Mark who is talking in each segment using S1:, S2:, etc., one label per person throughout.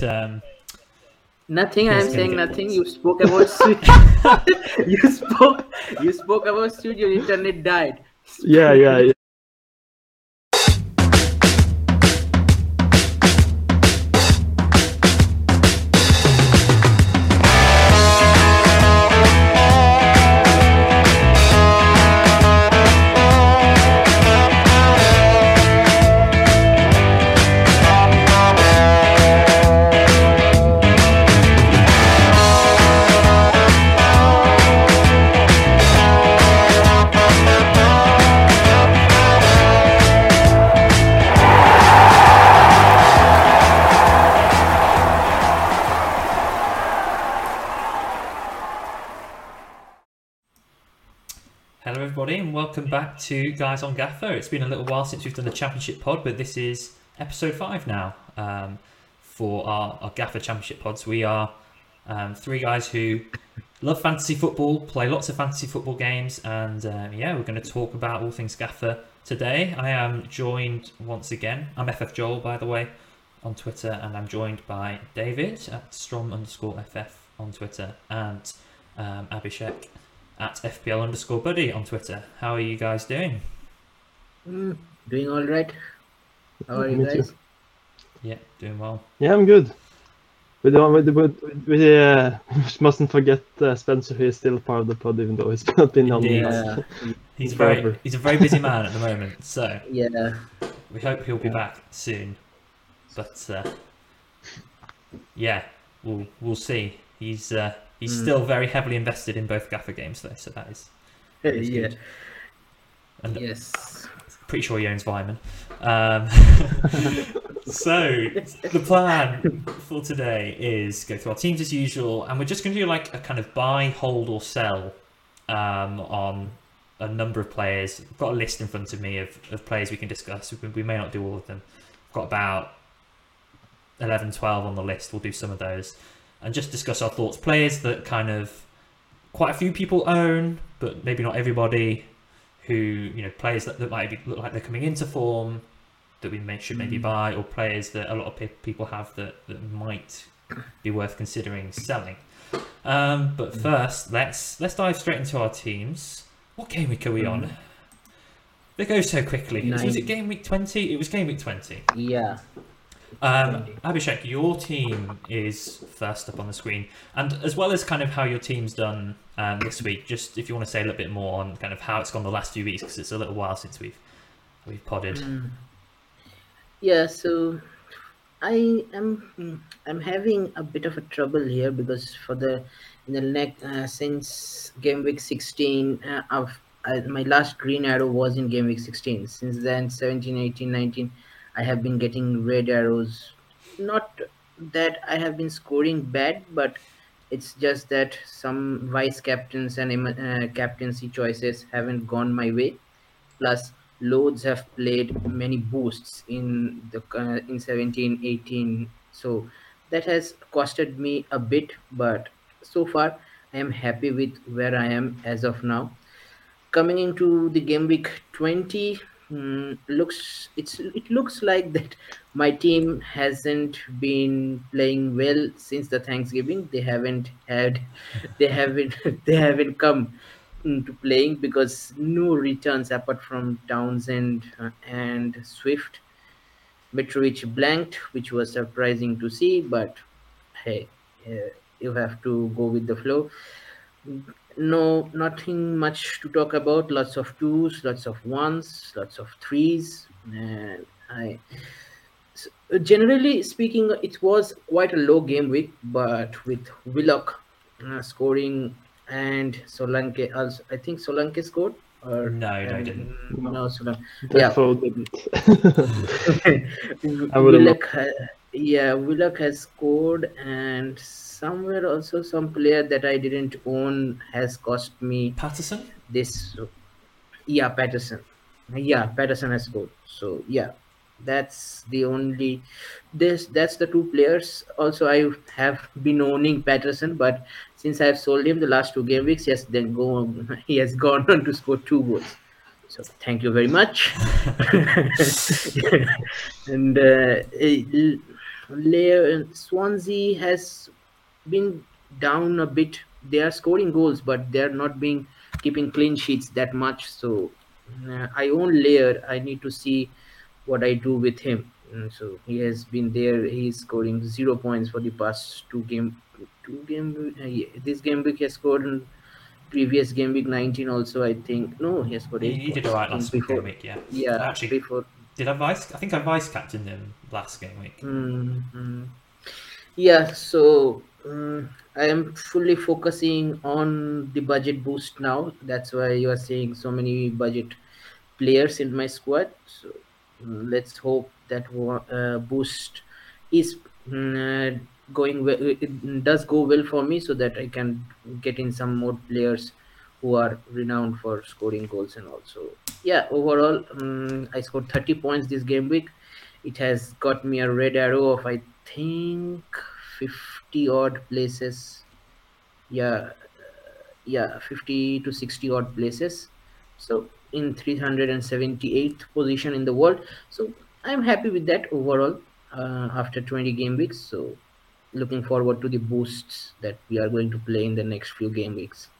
S1: But um,
S2: Nothing.
S1: I'm
S2: saying nothing.
S1: this.
S2: You spoke about studio. you spoke. You spoke about studio. Internet died.
S3: Yeah, yeah, yeah.
S1: To Guys on Gaffer. It's been a little while since we've done the Championship pod, but this is episode five now um, for our, our Gaffer Championship pods. We are um, three guys who love fantasy football, play lots of fantasy football games, and um, yeah, we're going to talk about all things Gaffer today. I am joined once again. I'm FF Joel, by the way, on Twitter, and I'm joined by David at Strom underscore FF on Twitter and um, Abhishek at FPL underscore buddy on Twitter. How are you guys doing?
S2: Mm, doing all right. How are you
S3: Me too.
S2: guys?
S1: Yeah, doing well.
S3: Yeah, I'm good. We don't. We, we, we uh, mustn't forget uh, Spencer, who is still part of the pod, even though he's not been on.
S1: Indeed.
S3: the
S2: Yeah.
S1: He's very he's a very busy man at the moment, so
S2: Yeah.
S1: we hope he'll be
S3: Yeah.
S1: back soon. But uh, yeah, we'll we'll see. He's uh, he's
S2: Mm.
S1: still very heavily invested in both Gaffer games though, so that is is
S2: yeah.
S1: good. and
S2: Yes.
S1: pretty sure he owns Weimann. Um, so the plan for today is go through our teams as usual, and we're just going to do like a kind of buy, hold, or sell um, on a number of players. I've got a list in front of me of, of players we can discuss. We, we may not do all of them. I've got about 11, 12 on the list. We'll do some of those and just discuss our thoughts. Players that kind of quite a few people own, but maybe not everybody who you know players that, that might be, look like they're coming into form that we may, should maybe
S2: Mm.
S1: buy, or players that a lot of pe- people have that, that might be worth considering selling. Um, but
S2: Mm.
S1: first, let's let's dive straight into our teams. What game week are we on?
S2: Mm.
S1: They go so quickly. Was, was it game week twenty? It was game week twenty.
S2: Yeah.
S1: Um, Abhishek, your team is first up on the screen, and as well as kind of how your team's done um, this week, just if you want to say a little bit more on kind of how it's gone the last few weeks, because it's a little while since we've we've podded.
S2: Mm. Yeah, so I am mm, I'm having a bit of a trouble here because for the in the next uh, since game week 16 uh, of uh, my last green arrow was in game week 16 since then 17 18 19 I have been getting red arrows. Not that I have been scoring bad but it's just that some vice captains and uh, captaincy choices haven't gone my way. Plus loads have played many boosts in the uh, in 17 18 so that has costed me a bit but so far i am happy with where i am as of now. Coming into the game week 20 mm, looks it's it looks like that my team hasn't been playing well since the thanksgiving they haven't had they haven't they haven't come into playing because no returns apart from Townsend uh, and Swift. Mitrovic blanked, which was surprising to see, but hey, uh, you have to go with the flow. No, nothing much to talk about. Lots of twos, lots of ones, lots of threes, and I. s- Generally speaking, it was quite a low game week, but with Willock uh, scoring and Solanke also I think Solanke scored or
S1: No, no,
S2: um,
S1: didn't.
S2: No, Solanke. Yeah.
S3: Defo didn't. I would've
S2: Willock, ha- yeah, Willock has scored, and somewhere also some player that I didn't own has cost me
S1: Patterson.
S2: this. Yeah, Patterson. Yeah, Patterson has scored. So yeah, that's the only. This that's the two players. Also, I have been owning Patterson, but since I have sold him the last two game weeks, yes, then go. On, he has gone on to score two goals. So thank you very much. and uh, eh, Swansea has been down a bit. They are scoring goals, but they are not being keeping clean sheets that much. So uh, I own Laird. I need to see what I do with him. Mm, so he has been there. He's scoring zero points for the past two game. Two game. Uh, yeah, this game week he has scored in previous game week 19 also. I think no, he has scored
S1: He,
S2: eight.
S1: he did alright last
S2: before.
S1: week, yeah.
S2: Yeah,
S1: Actually-
S2: before
S1: Did I vice? I think I vice captained him last game week.
S2: hmm Yeah, so mm, I am fully focusing on the budget boost now. That's why you are seeing so many budget players in my squad. So mm, let's hope that uh, boost is mm, uh, going well. It does go well for me, so that I can get in some more players who are renowned for scoring goals and also yeah. Overall, um, I scored 30 points this game week it has got me a red arrow of i think 50 odd places. Yeah yeah 50 to 60 odd places. So in 378th position in the world. So i'm happy with that overall uh, after 20 game weeks. So looking forward to the boosts that we are going to play in the next few game weeks.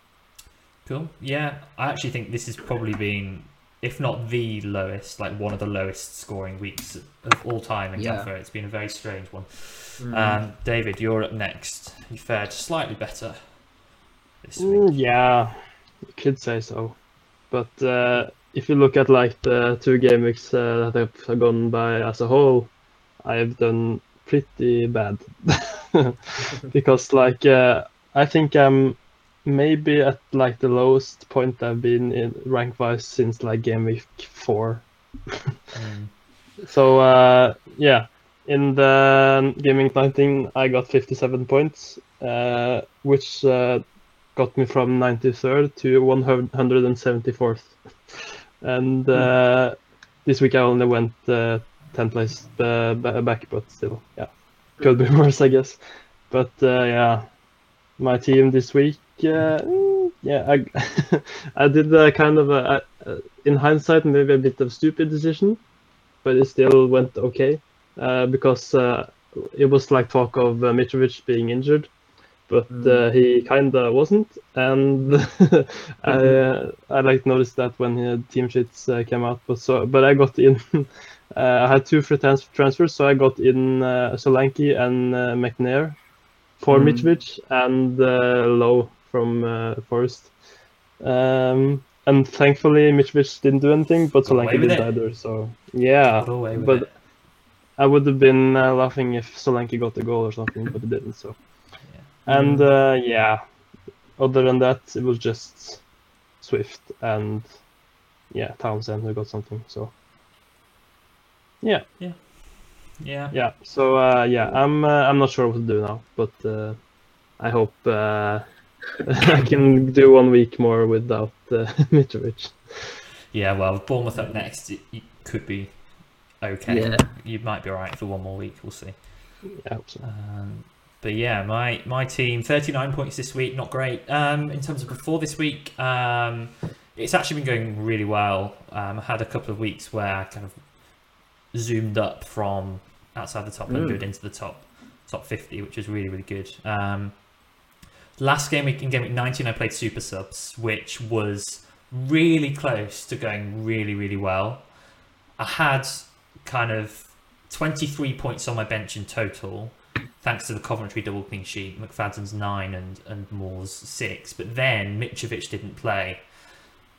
S1: Cool. Yeah, I actually think this has probably been, if not the lowest, like one of the lowest scoring weeks of all time in
S2: Yeah.
S1: Gaffer. It's been a very strange one.
S2: Mm.
S1: Um, David, you're up next. You fared slightly better this
S3: Mm,
S1: week.
S3: yeah, you could say so. But uh, if you look at like the two game weeks uh, that have gone by as a whole, I've done pretty bad. because like uh, I think I'm maybe at like the lowest point I've been in rank wise since like game week four.
S1: Mm.
S3: So uh, yeah, in the gaming 19, I got 57 points, uh, which uh, got me from 93rd to 174th. And uh, this week I only went uh, 10 places uh, ba- back, but still, yeah, could be worse, I guess. But uh, yeah, my team this week, uh, mm, yeah, I I did a kind of a, a, in hindsight maybe a bit of stupid decision but it still went okay uh, because uh, it was like talk of uh, Mitrovic being injured, but uh, he kinda wasn't, and I uh, I like noticed that when the team sheets uh, came out, but so but I got in. uh, I had two free trans- transfers, so I got in uh, Solanke and uh, McNair for
S2: Mm.
S3: Mitrovic and uh, Lowe from uh, Forest. Um, and thankfully Mitrovic didn't do anything, but Solanke didn't
S1: it.
S3: either. So yeah,
S1: Got away with
S3: but
S1: it.
S3: I would have been uh, laughing if Solanke got the goal or something, but he didn't. So
S1: Yeah.
S3: and uh, yeah, other than that, it was just Swift and yeah Townsend who got something. So yeah,
S1: Yeah.
S3: yeah. yeah. So uh, yeah, I'm uh, I'm not sure what to do now, but uh, I hope uh, I can do one week more without uh, Mitrovic.
S1: Yeah, well, with Bournemouth up next, it, it could be okay.
S2: Yeah.
S1: You might be alright for one more week. We'll see.
S3: Yeah, I hope so.
S1: Um, but yeah, my my team, 39 points this week, not great. Um, in terms of before this week, um, it's actually been going really well. Um, I had a couple of weeks where I kind of zoomed up from outside the top 100 into the top top 50, which was really really good. Um, last game week in game week 19, I played super subs, which was really close to going really really well. I had kind of 23 points on my bench in total, thanks to the Coventry double clean sheet. McFadzean's nine and and Moore's six, but then Mitrovic didn't play,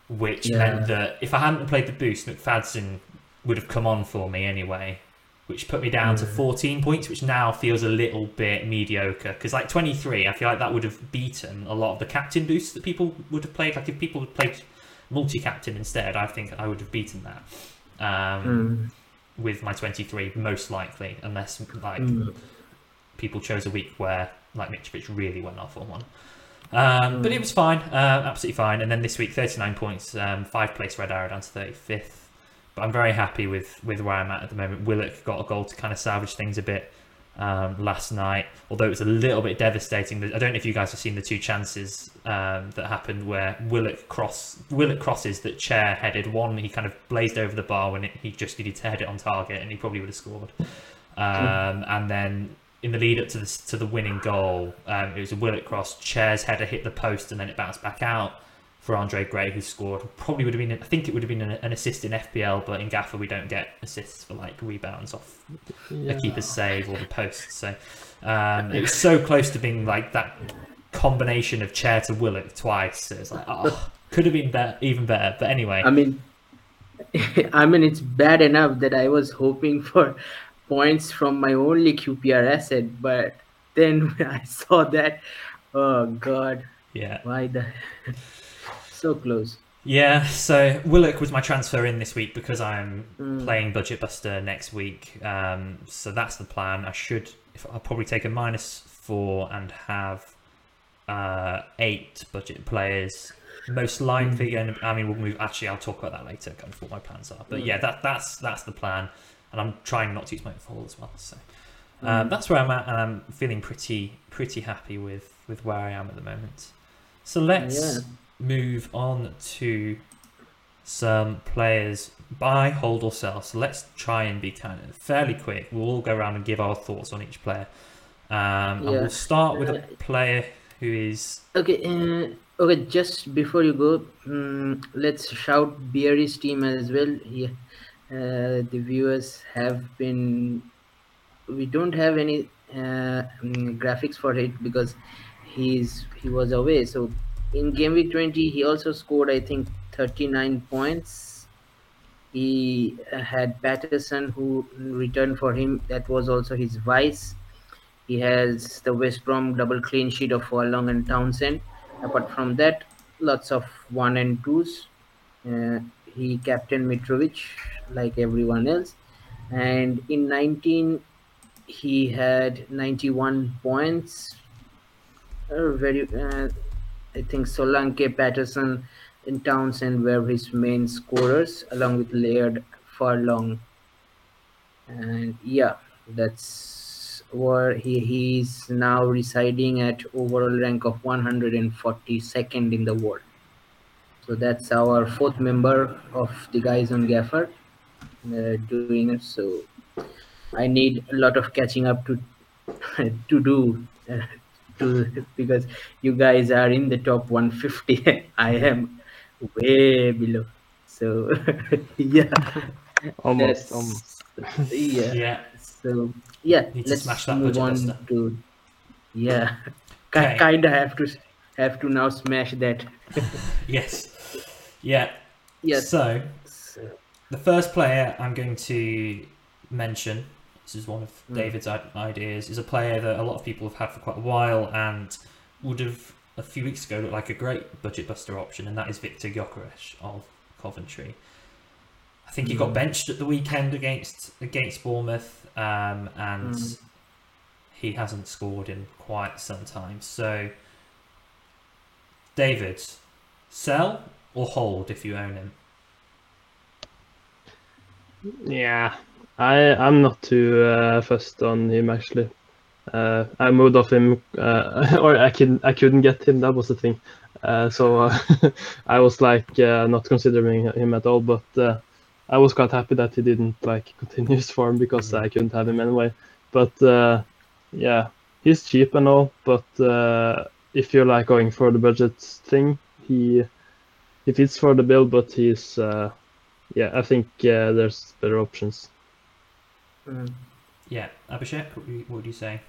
S1: which
S2: Yeah.
S1: meant that if I hadn't played the boost, McFadden would have come on for me anyway, which put me down to
S2: Mm.
S1: 14 points, which now feels a little bit mediocre. Because like 23, I feel like that would have beaten a lot of the captain boosts that people would have played. Like if people had played multi-captain instead, I think I would have beaten that. Um,
S2: Mm,
S1: with my 23 most likely unless like
S2: mm,
S1: people chose a week where like Mitrovic really went off on one um, but it was fine uh, absolutely fine and then this week 39 points um, five place red arrow down to 35th but I'm very happy with with where I'm at at the moment. Willock got a goal to kind of salvage things a bit um, last night although it was a little bit devastating. I don't know if you guys have seen the two chances um, that happened where Willock cross Willock crosses that Chair headed one he kind of blazed over the bar when it, he just needed to head it on target and he probably would have scored. Um, and then in the lead up to the to the winning goal, um, it was a Willock cross. Chair's header hit the post and then it bounced back out for Andre Gray, who scored. Probably would have been, I think it would have been an, an assist in FPL, but in Gaffer we don't get assists for like rebounds off
S3: Yeah.
S1: a keeper's save or the post. So um, it was so close to being like that combination of chair to Willock twice. It was like, oh, could have been better, even better. But anyway,
S2: I mean, I mean, it's bad enough that I was hoping for points from my only QPR asset, but then when I saw that, oh god,
S1: yeah.
S2: why the so close?
S1: Yeah, so Willock was my transfer in this week because I'm
S2: Mm.
S1: playing Budget Buster next week. Um, so that's the plan. I should, if I'll probably take a minus four and have uh, eight budget players. Most likely, to, I mean, we'll move. Actually, I'll talk about that later. Kind of what my plans are. But
S2: Mm.
S1: yeah, that that's that's the plan, and I'm trying not to use my fall as well. So um, that's where I'm at, and I'm feeling pretty pretty happy with with where I am at the moment. So let's
S2: Yeah.
S1: Move on to some players buy, hold, or sell. So let's try and be kind of fairly quick. We'll all go around and give our thoughts on each player. Um, And
S2: Yeah.
S1: we'll start with a
S2: Uh,
S1: player who is.
S2: Okay, uh, okay. Just before you go, mm, let's shout Beery's team as well. Yeah, uh, the viewers have been. We don't have any uh, mm, graphics for it because he's he was away. So in game week twenty, he also scored I think thirty nine points. He uh, had Patterson who returned for him. That was also his vice. He has the West Brom double clean sheet of Furlong and Townsend. Apart from that, lots of one and twos. Uh, he captained Mitrovic like everyone else. And in 19, he had 91 points. Uh, very, uh, I think Solanke, Patterson, and Townsend were his main scorers, along with Laird, Furlong. And yeah, that's where he, he's now residing at overall rank of 142nd in the world. So that's our fourth member of the guys on Gaffer uh, doing it. So I need a lot of catching up to to do uh, to because you guys are in the top 150. I am way below. So yeah,
S3: Almost, almost.
S2: yeah.
S1: Yeah.
S2: So yeah,
S1: Need
S2: let's
S1: smash that
S2: move
S1: budget
S2: on
S1: buster.
S2: to yeah. Ki
S1: Okay.
S2: Kind of have to have to now smash that.
S1: Yes. Yeah.
S2: Yes.
S1: So
S2: So,
S1: the first player I'm going to mention, this is one of
S2: Mm.
S1: David's ideas, is a player that a lot of people have had for quite a while and would have a few weeks ago looked like a great budget buster option, and that is Viktor Gyökeres of Coventry. I think he got
S2: Mm.
S1: benched at the weekend against against Bournemouth, um, and
S2: Mm.
S1: he hasn't scored in quite some time. So, David, sell or hold if you own him?
S3: Yeah, I I'm not too uh, fussed on him actually. Uh, I moved off him, uh, or I can I couldn't get him. That was the thing. So I was like not considering him at all. But I was quite happy that he didn't like continue his form because I couldn't have him anyway. But yeah, he's cheap and all. But if you're like going for the budget thing, he he fits for the bill. But he's yeah, I think there's better options.
S2: Mm.
S1: Yeah, Abhishek, what do you, what do you say?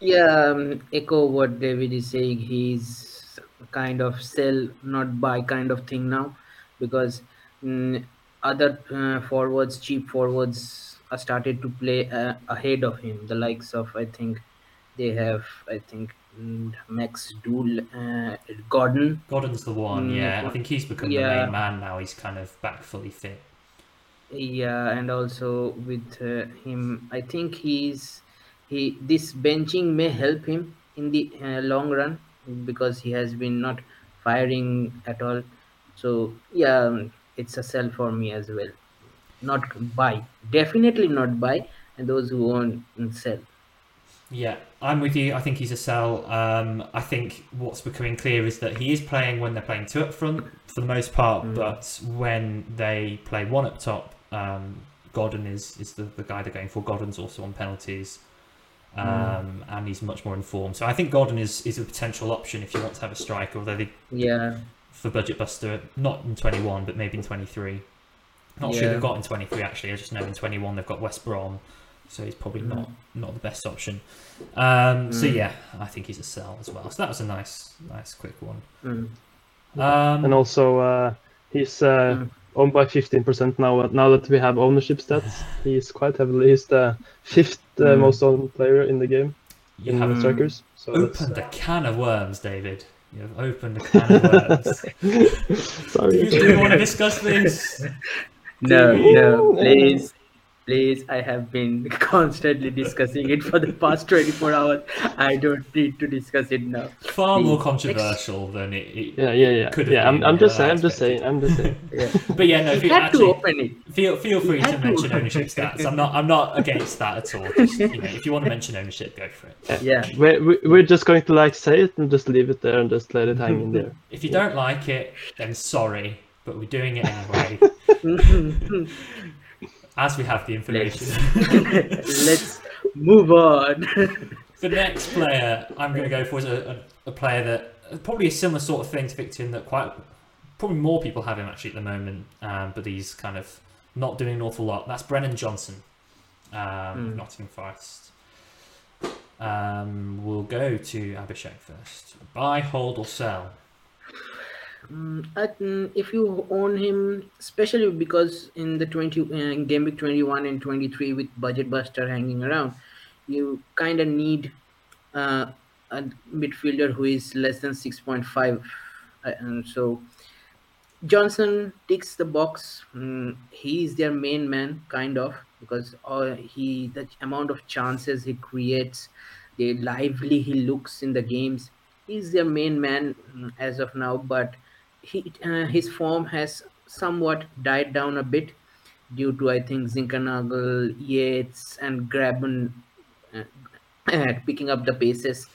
S2: Yeah, um, echo what David is saying. He's kind of sell, not buy kind of thing now, because mm, other uh, forwards, cheap forwards, are started to play uh, ahead of him. The likes of I think they have I think mm, Max Dool, uh, Godden.
S1: Godden's the one,
S2: Mm,
S1: yeah. I think he's become the main man now. He's kind of back fully fit.
S2: Yeah, and also with uh, him, I think he's he this benching may help him in the uh, long run because he has been not firing at all. So yeah, it's a sell for me as well. Not buy, definitely not buy, and those who own sell.
S1: Yeah, I'm with you. I think he's a sell. Um, I think what's becoming clear is that he is playing when they're playing two up front for the most part,
S2: Mm.
S1: but when they play one up top, um, Godden is is the, the guy they're going for. Godden's also on penalties. Um,
S2: Mm.
S1: and he's much more informed. So I think Godden is, is a potential option if you want to have a striker, although they
S2: Yeah.
S1: for Budget Buster, not in 21, but maybe in 23. Not sure
S2: Yeah.
S1: they've got in 23 actually. I just know in 21 they've got West Brom, so he's probably
S2: Mm.
S1: not not the best option. Um, So
S2: Mm.
S1: yeah, I think he's a sell as well. So that was a nice nice quick one.
S2: Mm.
S1: Um,
S3: And also, uh, he's uh,
S2: Mm.
S3: Owned by 15% now. uh, Now that we have ownership stats, he's quite heavily. He's the fifth uh,
S2: Mm.
S3: most owned player in the game
S1: you
S3: in
S1: have
S3: the strikers. So that's,
S1: opened a can of worms, David. You have opened a can of worms.
S3: uh, sorry.
S1: do, you, want to discuss this?
S2: No, no, please, please. I have been constantly discussing it for the past 24 hours. I don't need to discuss it now.
S1: Far more
S2: Please.
S1: controversial than it. it
S3: Yeah, yeah, yeah.
S1: Could have
S3: Yeah, I'm, I'm just saying. I'm just saying. I'm just saying.
S2: Yeah.
S1: But yeah, no. If
S2: You
S1: you
S2: had
S1: actually,
S2: to open it.
S1: Feel feel free to
S2: had to.
S1: mention ownership stats. I'm not I'm not against that at all. Just, you know, if you want to mention ownership, go for it.
S2: Yeah.
S3: We're, we- we're just going to like say it and just leave it there and just let it hang in there.
S1: If you don't like it, then sorry, but we're doing it anyway, as we have the information.
S2: Let's move on.
S1: the next player I'm going to go for is a, a, a player that probably a similar sort of thing to Viktor in that quite probably more people have him actually at the moment, um, but he's kind of not doing an awful lot. That's Brennan Johnson, um,
S2: Hmm.
S1: Nottingham Forest. Um, we'll go to Abhishek first. Buy, hold, or sell.
S2: Mm, if you own him, especially because in the 20 uh, in game week 21 and 23 with budget buster hanging around, you kind of need uh, a midfielder who is less than 6.5. Uh, and so Johnson ticks the box. Mm, he is their main man, kind of, because uh, he the amount of chances he creates, the lively he looks in the games. He's their main man as of now, but he uh, his form has somewhat died down a bit due to I think Zinckernagel, Yates, and Grabban uh, picking up the paces,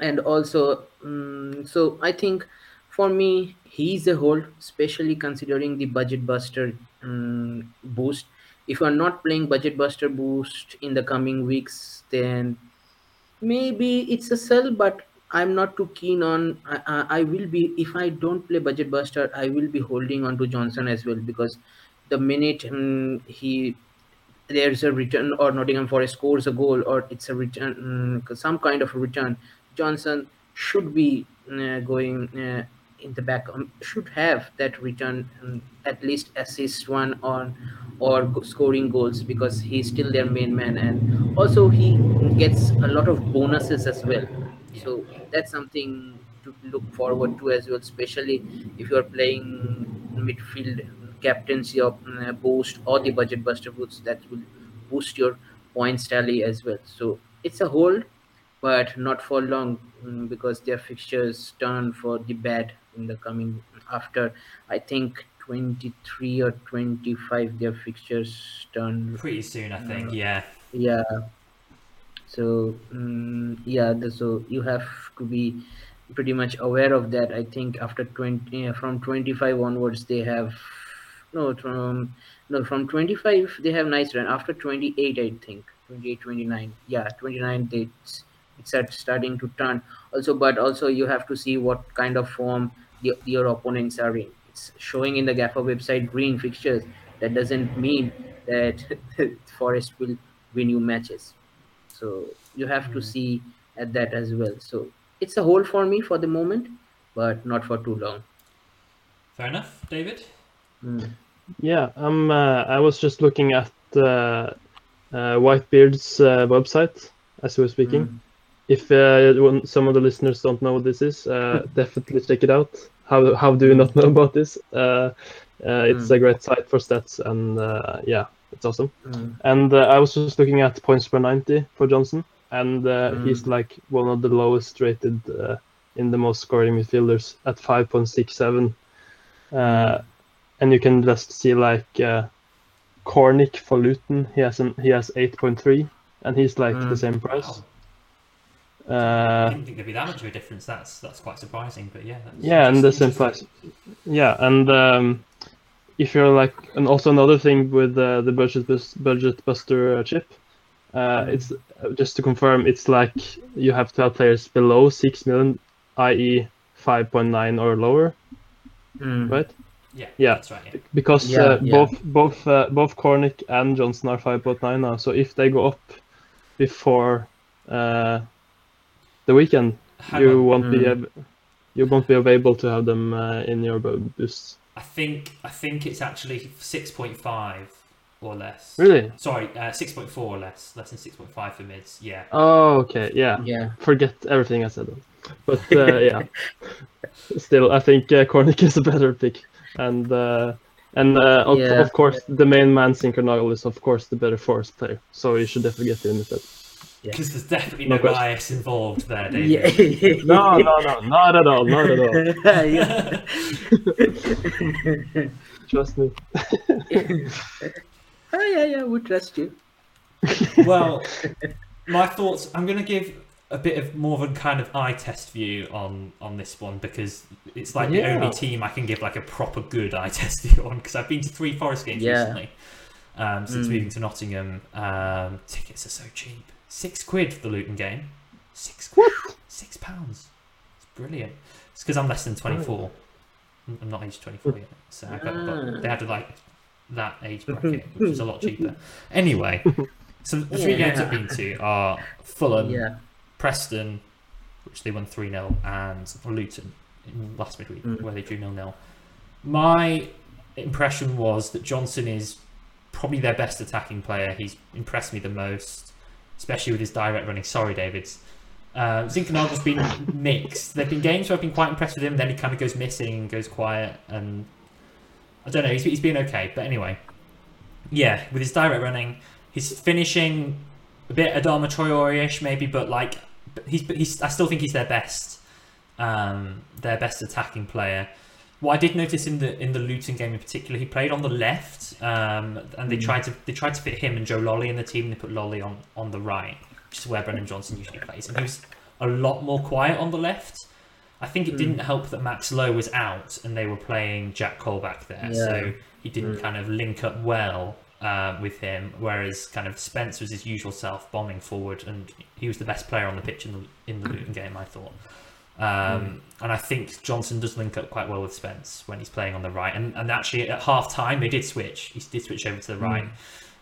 S2: and also mm so I think for me he's a hold, especially considering the budget buster mm boost. If you are not playing budget buster boost in the coming weeks, then maybe it's a sell but i'm not too keen on I, I, will be if i don't play budget buster i will be holding on to johnson as well because the minute mm, he there's a return or nottingham forest scores a goal or it's a return mm, some kind of a return johnson should be uh, going uh, in the back um, should have that return um, at least assist one on or scoring goals because he's still their main man and also he gets a lot of bonuses as well. So that's something to look forward to as well especially if you're playing midfield captaincy of uh, boost or the budget buster boots that will boost your points tally as well so it's a hold but not for long mm, because their fixtures turn for the bad in the coming after I think 23 or 25 their fixtures turn
S1: Pretty soon, I think. Yeah.
S2: yeah so mm, yeah the, so you have to be pretty much aware of that. I think after 20 yeah, from 25 onwards they have no from no from 25 they have nice run. After 28 I think 28 29 yeah 29 they it's, it's starting to turn. Also but also you have to see what kind of form the, your opponents are in. It's showing in the gaffer website green fixtures. That doesn't mean that forest will win you matches so you have to
S1: Mm.
S2: see at that as well so it's a hole for me for the moment but not for too long
S1: Fair enough, David.
S2: Mm.
S3: Yeah, um, uh, I was just looking at uh, uh, Whitebeard's uh, website as we were speaking.
S2: Mm.
S3: If uh, some of the listeners don't know what this is, uh, definitely check it out. How how do you not know about this? Uh, uh, it's
S2: Mm.
S3: a great site for stats, and uh, yeah, it's awesome.
S2: Mm.
S3: And uh, I was just looking at points per 90 for Johnson, and uh,
S2: Mm.
S3: he's like one of the lowest rated uh, in the most scoring midfielders at 5.67. Uh, and you can just see like uh, Cornick for Luton, he has an, he has 8.3, and he's like the
S2: Mm.
S3: same price.
S1: Wow. I
S3: Uh,
S1: didn't think there'd be that much of a difference. That's that's quite surprising, but yeah. That's
S3: yeah, and the same price. Yeah, and um, if you're like, and also another thing with uh, the budget bus- budget buster uh, chip, uh, it's uh, just to confirm, it's like you have to have players below six million, i.e., five point nine or lower,
S2: Mm.
S3: right?
S1: Yeah,
S3: Yeah.
S1: that's right. Yeah.
S3: Because
S2: Yeah,
S3: uh,
S2: yeah.
S3: both both uh, both Cornick and Johnson are five point nine now, so if they go up before uh, the weekend,
S1: Hang
S3: you
S1: on.
S3: won't be
S2: Mm.
S3: ab- you won't be able to have them uh, in your bo- boosts.
S1: I think I think it's actually six point five or less.
S3: Really?
S1: Sorry, uh, six point four or less. Less than six point five for mids. Yeah.
S3: Oh, okay, yeah.
S2: Yeah.
S3: Forget everything I said. Then. But uh, yeah, still, I think uh, Cornick is a better pick, and uh, and uh, of,
S2: Yeah.
S3: of course the main man Zinckernagel is of course the better force player, so you should definitely get him instead.
S1: Because there's definitely
S3: No
S1: no,
S3: question.
S1: bias involved there, David.
S2: Yeah.
S3: No, no, no, not at all, not at all.
S2: yeah.
S3: Trust me.
S2: Oh yeah, yeah, we trust you.
S1: well, my thoughts. I'm going to give a bit of more of a kind of eye test view on on this one because it's like the only team I can give like a proper good eye test view on because I've been to three Forest games
S2: Yeah.
S1: recently um, since
S2: Mm.
S1: moving to Nottingham. Um, tickets are so cheap. Six quid for the Luton game. Six quid. Six pounds. It's brilliant. It's because I'm less than 24. I'm I'm not age 24 yet, so I got, but they had to like that age bracket, which is a lot cheaper. Anyway, so the three games I've been to are Fulham,
S2: Yeah.
S1: Preston, which they won 3 0, and Luton in last midweek,
S2: Mm.
S1: where they drew 0 0. My impression was that Johnson is probably their best attacking player. He's impressed me the most, especially with his direct running. Sorry, Davids. Uh, Zinckernagel's been mixed. There've been games where I've been quite impressed with him, then he kind of goes missing and goes quiet, and I don't know. He's, he's been okay, but anyway, yeah, with his direct running, he's finishing a bit Adama Traore-ish maybe, but like he's he's I still think he's their best um, their best attacking player. What I did notice in the in the Luton game in particular, he played on the left, um, and they
S2: Mm.
S1: tried to they tried to fit him and Joe Lolley in the team. And they put Lolley on on the right, which is where Brennan Johnson usually plays, and he was a lot more quiet on the left. I think it
S2: Mm.
S1: didn't help that Max Lowe was out and they were playing Jack Colback there,
S2: Yeah.
S1: so he didn't
S2: Mm.
S1: kind of link up well uh, with him. Whereas kind of Spence was his usual self, bombing forward, and he was the best player on the pitch in the in the Luton game. I thought. Um, And I think Johnson does link up quite well with Spence when he's playing on the right. And, and actually, at half time, they did switch. He did switch over to the right,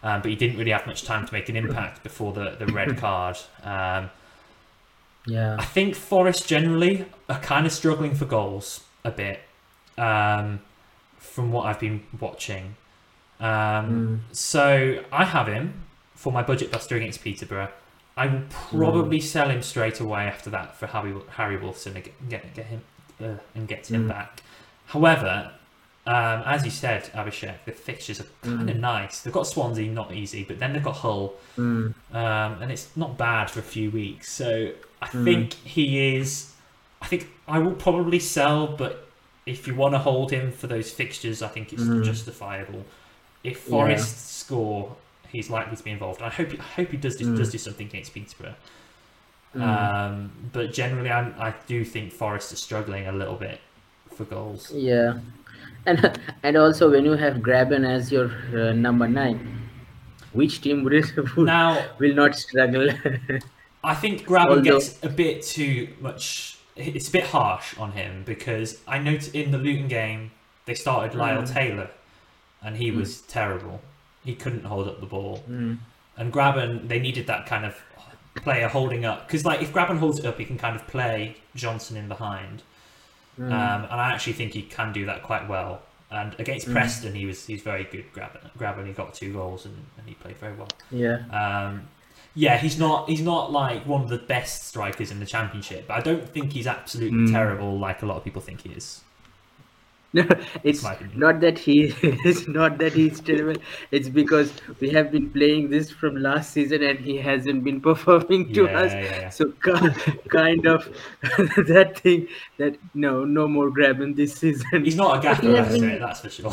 S1: um, but he didn't really have much time to make an impact before the, the red card. Um,
S2: Yeah.
S1: I think Forest generally are kind of struggling for goals a bit um, from what I've been watching. Um,
S2: Mm.
S1: So I have him for my budget buster against Peterborough. I will probably sell him straight away after that for Harry Harry Wilson and get get, get him uh, and get him
S2: Mm.
S1: back. However, um, as you said, Abhishek, the fixtures are kind of
S2: Mm.
S1: nice. They've got Swansea, not easy, but then they've got Hull,
S2: Mm.
S1: um, and it's not bad for a few weeks. So I
S2: Mm.
S1: think he is. I think I will probably sell, but if you want to hold him for those fixtures, I think it's
S2: Mm.
S1: justifiable. If
S2: Yeah.
S1: Forest score, he's likely to be involved. I hope. I hope he does do,
S2: Mm.
S1: does do something against Peterborough.
S2: Mm.
S1: Um, but generally, I'm, I do think Forest is struggling a little bit for goals.
S2: Yeah, and and also when you have Grabban as your uh, number nine, which team will
S1: Now,
S2: will not struggle?
S1: I think Grabban
S2: Although-
S1: gets a bit too much. It's a bit harsh on him because I noticed in the Luton game they started Lyle
S2: Mm.
S1: Taylor, and he
S2: Mm.
S1: was terrible. He couldn't hold up the ball,
S2: Mm.
S1: and Grabban they needed that kind of player holding up because like if Grabban holds it up, he can kind of play Johnson in behind,
S2: Mm.
S1: um, and I actually think he can do that quite well. And against
S2: Mm.
S1: Preston, he was he's very good. Grabban, Grabban, he got two goals and, and he played very well.
S2: yeah,
S1: Um, yeah, he's not he's not like one of the best strikers in the championship, but I don't think he's absolutely
S2: Mm.
S1: terrible like a lot of people think he is.
S2: no, it's not that he it's not that he's terrible. It's because we have been playing this from last season and he hasn't been performing to
S1: Yeah,
S2: us.
S1: yeah, yeah.
S2: So kind of that thing that no no more Grabban this season.
S1: He's not a gaffer
S2: He has
S1: asset,
S2: been-
S1: that's for sure.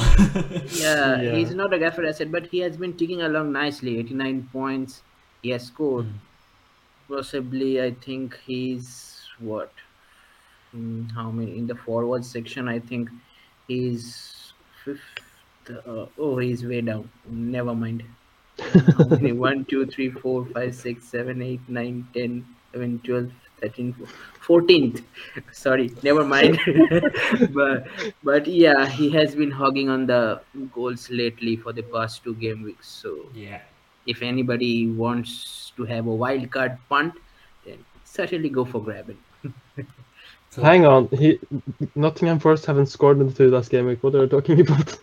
S2: Yeah,
S3: Yeah.
S2: he's not a gaffer asset, but he has been ticking along nicely. 89 points. He has scored.
S1: Mm.
S2: Possibly, I think he's what? Mm, how many in the forward section? I think he's fifth, uh, oh, he's way down. Never mind. Many? 1, 2, 3, 4, 5, 6, 7, 8, 9, 10, 11, 12, 13, 14th. Sorry, never mind. but but yeah, he has been hogging on the goals lately for the past two game weeks. So
S1: Yeah.
S2: if anybody wants to have a wild card punt, then certainly go for Grabban.
S1: Cool.
S3: Hang on, he Nottingham Forest haven't scored in the two last game week. What are you talking about?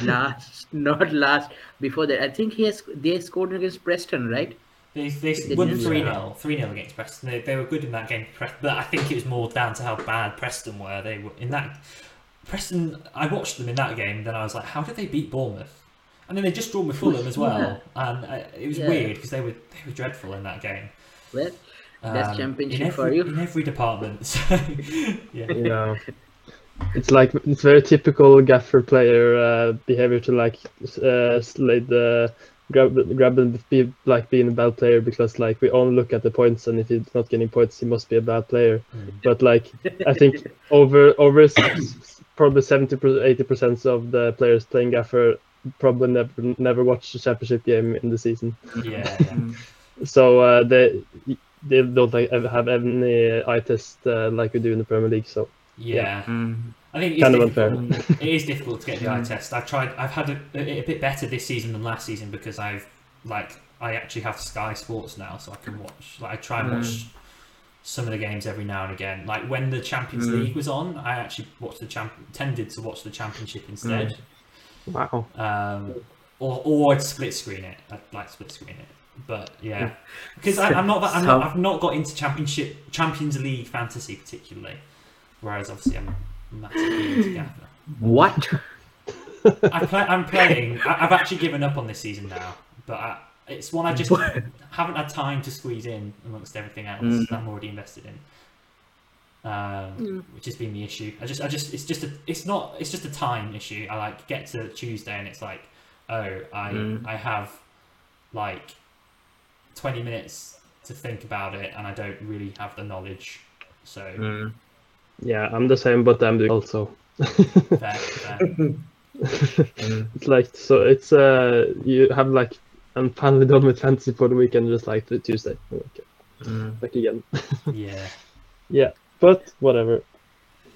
S2: Last, not last. Before that, I think he has they scored against Preston, right?
S1: They, they
S2: They
S1: won
S2: didn't
S1: 3
S2: score.
S1: 0 3 0 against Preston. They, they were good in that game, but I think it was more down to how bad Preston were. They were in that. Preston, I watched them in that game, then I was like, how did they beat Bournemouth? And then they just drawn with Fulham as well, and uh, it was
S2: Yeah.
S1: weird because they were they were dreadful in that game.
S2: Well, That's
S1: Um,
S2: championship
S1: in every,
S2: for you.
S1: in every department. So, yeah,
S3: yeah. It's like it's very typical gaffer player uh, behavior to like uh, slide the grab grab and be like being a bad player because like we only look at the points and if he's not getting points he must be a bad player.
S1: Mm.
S3: But like I think over over s- s- probably 70 80 percent of the players playing gaffer probably never never watched a championship game in the season.
S1: yeah, yeah.
S2: mm,
S3: So uh, they they don't like, have any eye test uh, like we do in the Premier League. So
S1: yeah.
S2: mm,
S1: I think it's
S3: Kind of
S1: difficult.
S3: unfair.
S1: it is difficult to get the eye
S2: Mm.
S1: test. I've tried. I've had a, a, a bit better this season than last season because I've like I actually have Sky Sports now, so I can watch. Like I try and
S2: Mm.
S1: watch some of the games every now and again. Like when the Champions
S2: Mm.
S1: League was on, I actually watched the champ. Tended to watch the Championship instead,
S3: wow.
S1: um, or or I'd split screen it. I'd like split screen it. But yeah, because I, I'm not that I'm not, I've not got into Championship Champions League fantasy particularly, whereas obviously I'm massively into Gaffer.
S2: what?
S1: I play, I'm playing. I, I've actually given up on this season now, but I, it's one I just haven't had time to squeeze in amongst everything else
S2: Mm.
S1: that I'm already invested in. Um,
S2: Mm.
S1: which has been the issue. I just, I just, it's just a, it's not, it's just a time issue. I like get to Tuesday and it's like, oh, I,
S2: Mm.
S1: I have like 20 minutes to think about it, and I don't really have the knowledge. So
S2: Mm.
S3: Yeah, I'm the same, but I'm also.
S1: fair, fair.
S2: Mm.
S3: It's like so. It's uh, you have like I'm finally done with fantasy for the weekend, just like the Tuesday. Okay,
S2: Mm.
S3: back again.
S1: yeah.
S3: Yeah, but whatever.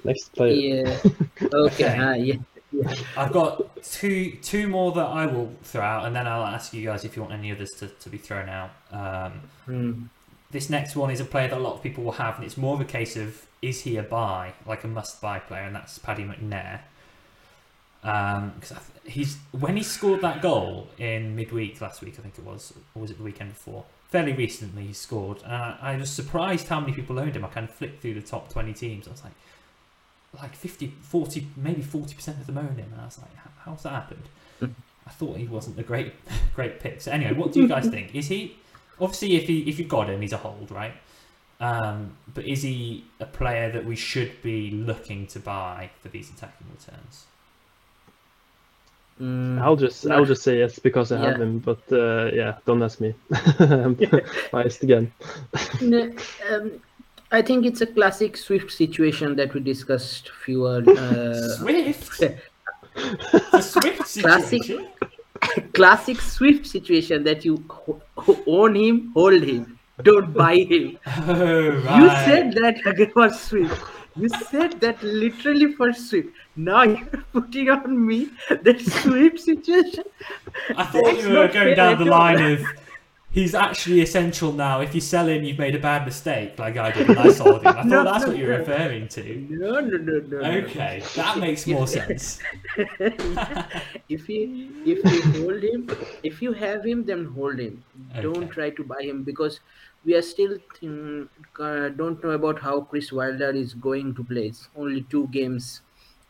S3: Next player.
S2: Yeah. Okay.
S1: Okay.
S2: ah, yeah.
S1: I've got two two more that I will throw out, and then I'll ask you guys if you want any others to, to be thrown out. Um,
S2: Mm.
S1: this next one is a player that a lot of people will have, and it's more of a case of is he a buy, like a must buy player, and that's Paddy McNair. Because he's when he scored that goal in midweek last week, I think it was, or was it the weekend before? Fairly recently, he scored, and I, I was surprised how many people owned him. I kind of flicked through the top twenty teams. I was like, like 50, 40, maybe forty percent of them owned him, and I was like, how's that happened? I thought he wasn't a great, great pick. So anyway, what do you guys think? Is he obviously if he if you've got him, he's a hold, right? Um, but is he a player that we should be looking to buy for these attacking returns?
S2: Mm.
S3: I'll just
S2: No.
S3: I'll just say yes because I have him. But uh, yeah, don't ask me. I'm biased again.
S2: No, um, I think it's a classic Swift situation that we discussed few uh,
S1: Swift. the Swift
S2: Classic.
S1: situation.
S2: classic Swift situation that you ho- ho- own him, hold him, don't buy him.
S1: Oh right.
S2: You said that for Swift. You said that literally for Swift. Now you're putting on me that Swift situation.
S1: I thought
S2: That's
S1: you were going
S2: fair
S1: down the line of he's actually essential now. If you sell him, you've made a bad mistake, like I did when I sold him. I thought
S2: No,
S1: that's
S2: no,
S1: what
S2: you're
S1: referring to.
S2: No, no, no, no. no.
S1: Okay, that makes more sense.
S2: if you if you hold him, if you have him, then hold him. Don't try to buy him because we are still uh, don't know about how Chris Wilder is going to play. It's only two games,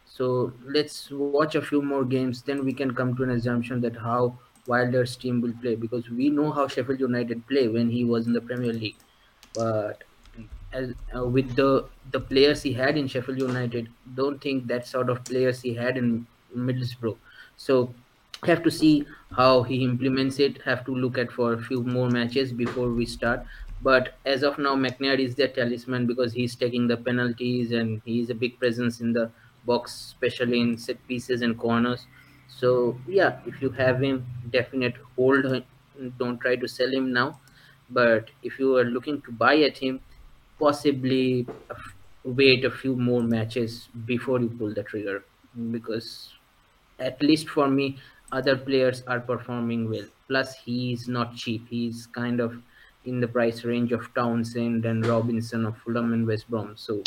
S2: so let's watch a few more games. Then we can come to an assumption that how Wilder's team will play because we know how Sheffield United play when he was in the Premier League, but as uh, with the the players he had in Sheffield United, don't think that sort of players he had in Middlesbrough. So have to see how he implements it. Have to look at for a few more matches before we start. But as of now, McNair is their talisman because he's taking the penalties and he's a big presence in the box, especially in set pieces and corners. So yeah, if you have him, definite hold. Don't try to sell him now. But if you are looking to buy at him, possibly wait a few more matches before you pull the trigger because at least for me, other players are performing well. Plus, he's not cheap. He's kind of in the price range of Townsend and Robinson of Fulham and West Brom. So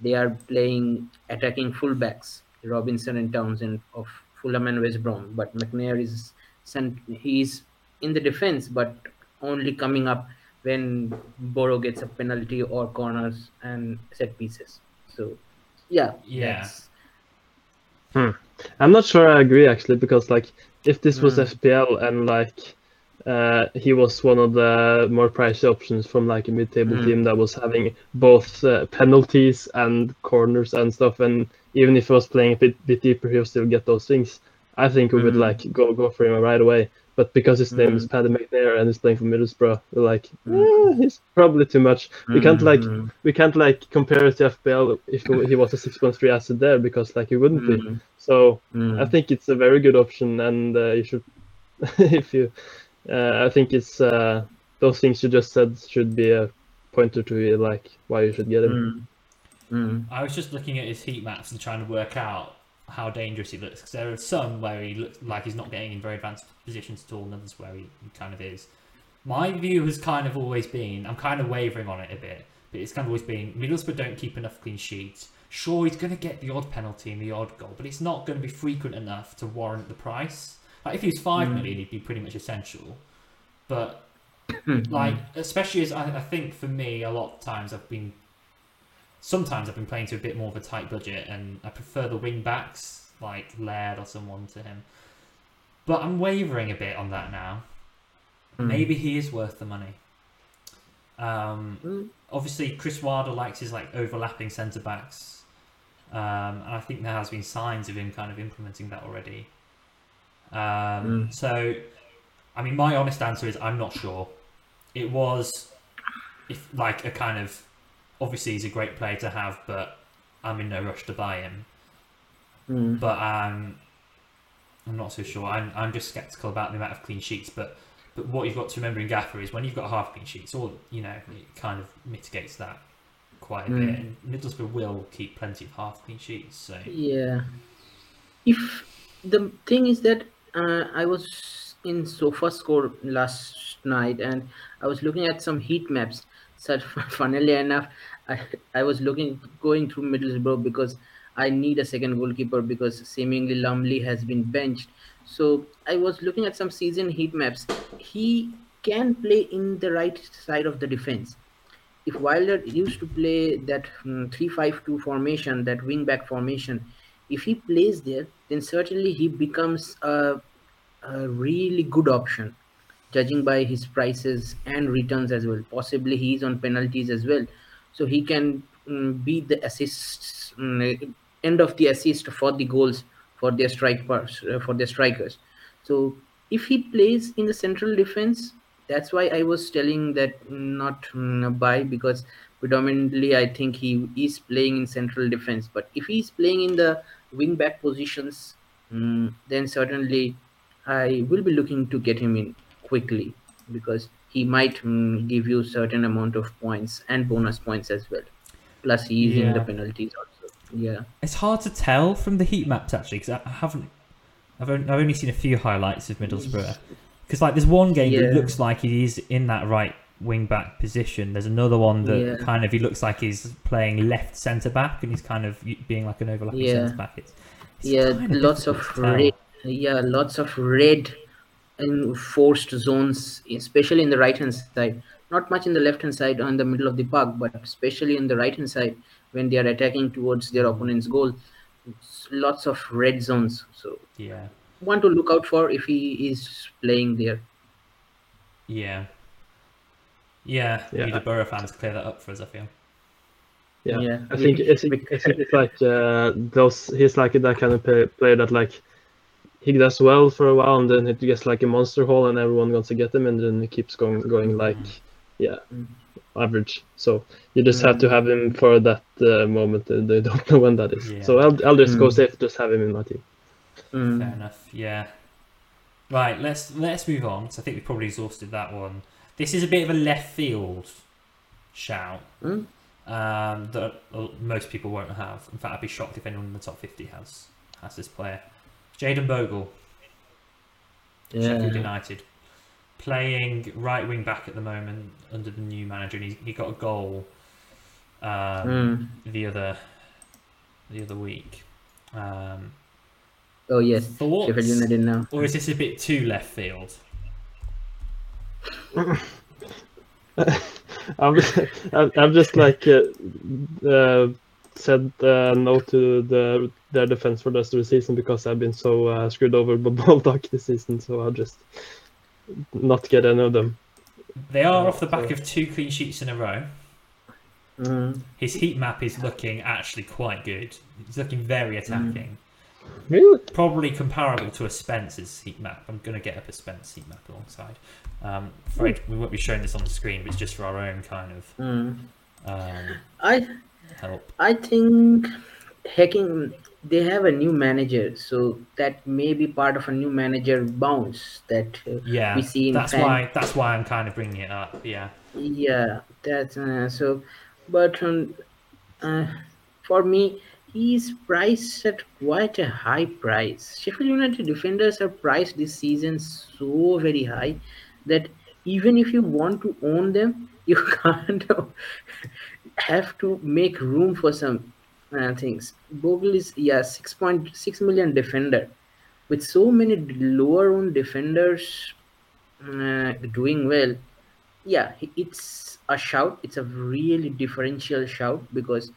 S2: they are playing attacking fullbacks, Robinson and Townsend of Fulham and West Brom. But McNair is sent. He's in the defense, but only coming up when Borough gets a penalty or corners and set pieces. So yeah,
S1: Yeah.
S2: that's
S3: I'm not sure I agree actually because like if this was
S2: Mm.
S3: FPL and like uh, he was one of the more pricey options from like a mid-table
S2: Mm.
S3: team that was having both uh, penalties and corners and stuff, and even if he was playing a bit, bit deeper, he'll still get those things. I think we would
S2: Mm.
S3: like go go for him right away. But because his name is
S2: Mm.
S3: Paddy McNair and he's playing for Middlesbrough, we're like,
S2: Mm.
S3: eh, he's probably too much. We can't like we can't like compare it to FPL if he was a 6.3 asset there because like he wouldn't be. So. I think it's a very good option, and uh, you should, if you, I think it's uh, those things you just said should be a pointer to you, like why you should get him.
S2: Mm. Mm.
S1: I was just looking at his heat maps and trying to work out how dangerous he looks. Because there are some where he looks like he's not getting in very advanced positions at all, and others where he, he kind of is. My view has kind of always been, I'm kind of wavering on it a bit, but it's kind of always been Middlesbrough don't keep enough clean sheets. Sure, he's going to get the odd penalty and the odd goal, but it's not going to be frequent enough to warrant the price. Like if he was five
S2: Mm.
S1: million, he'd be pretty much essential. But
S2: Mm.
S1: like especially as I, I think for me a lot of times I've been sometimes I've been playing to a bit more of a tight budget and I prefer the wing backs like Laird or someone to him but I'm wavering a bit on that now
S2: Mm.
S1: maybe he is worth the money um,
S2: Mm.
S1: obviously Chris Wilder likes his like overlapping centre backs um, and I think there has been signs of him kind of implementing that already um,
S2: Mm.
S1: so I mean my honest answer is I'm not sure it was if like a kind of obviously he's a great player to have but I'm in no rush to buy him
S2: Mm.
S1: but um, I'm not so sure I'm, I'm just skeptical about the amount of clean sheets but but what you've got to remember in Gaffer is when you've got half clean sheets or you know it kind of mitigates that quite a
S2: Mm.
S1: bit and Middlesbrough will keep plenty of half clean sheets so
S2: Yeah. If the thing is that uh, I was in SofaScore last night and I was looking at some heat maps. So funnily enough, I, I was looking going through Middlesbrough because I need a second goalkeeper because seemingly Lumley has been benched. So I was looking at some season heat maps. He can play in the right side of the defense if Wilder used to play that mm, 3-5-2 formation, that wing back formation, if he plays there, then certainly he becomes a, a really good option, judging by his prices and returns as well. Possibly he's on penalties as well, so he can mm, be the assists mm, end of the assist for the goals for their strike parts, uh, for their strikers. So if he plays in the central defense, that's why I was telling that not mm, buy because predominantly I think he is playing in central defense. But if he's playing in the wing back positions, mm, then certainly I will be looking to get him in quickly because he might mm, give you certain amount of points and bonus points as well. Plus he is in the penalties also. Yeah.
S1: It's hard to tell from the heat maps actually because I haven't. I've only, I've only seen a few highlights of Middlesbrough because like there's one game
S2: Yeah.
S1: that looks like he is in that right wing back position. There's another one that
S2: Yeah.
S1: kind of he looks like he's playing left centre back and he's kind of being like an overlapping
S2: Yeah.
S1: centre back. It's, it's
S2: yeah
S1: kind of
S2: lots of
S1: difficult to tell.
S2: red yeah lots of red and forced zones especially in the right hand side not much in the left hand side or in the middle of the park but especially in the right hand side when they are attacking towards their opponent's goal lots of red zones so
S1: Yeah,
S2: one to look out for if he is playing there
S1: yeah, yeah.
S3: Yeah.
S1: Need the Borough fans clear that up for us. I feel.
S3: Yeah,
S2: Yeah.
S3: I think it's, I think it's like uh, those. He's like that kind of play, player that like he does well for a while and then it gets like a monster haul and everyone wants to get him and then he keeps going going like yeah
S2: Mm.
S3: average. So you just have to have him for that uh, moment. and They don't know when that is.
S1: Yeah.
S3: So I'll I'll just go
S2: Mm.
S3: safe. Just have him in my team.
S2: Mm.
S1: Fair enough. Yeah. Right. Let's let's move on. 'cause I think we've probably exhausted that one. This is a bit of a left field shout
S2: Mm.
S1: um, that uh, most people won't have. In fact, I'd be shocked if anyone in the top fifty has has this player. Jayden Bogle, Sheffield United, playing right wing back at the moment under the new manager, and he, he got a goal um,
S2: Mm.
S1: the other the other week. Um,
S2: Oh yes,
S1: thoughts?
S2: Sheffield United now.
S1: Or is this a bit too left field?
S3: I'm, I'm I'm just like uh, uh, said uh, no to the their defense for the rest of the season because I've been so uh, screwed over by Baldock this season, so I'll just not get any of them.
S1: They are off the back
S3: so-
S1: of two clean sheets in a row.
S2: Mm.
S1: His heat map is looking actually quite good. He's looking very attacking.
S3: Really?
S1: Probably comparable to a Spence's heat map. I'm going to get up a Spence heat map alongside. Um, afraid we won't be showing this on the screen, but it's just for our own kind of
S2: Mm.
S1: um,
S2: I
S1: help.
S2: I think hacking they have a new manager, so that may be part of a new manager bounce that uh,
S1: Yeah,
S2: we see in
S1: that's
S2: fan-
S1: why that's why I'm kind of bringing it up. Yeah,
S2: Yeah, that's uh, so. But um, uh, for me, he's priced at quite a high price. Sheffield United defenders are priced this season so very high that even if you want to own them, you can't have to make room for some uh, things. Bogle is yeah six point six million defender with so many lower owned defenders uh, doing well yeah it's a shout it's a really differential shout because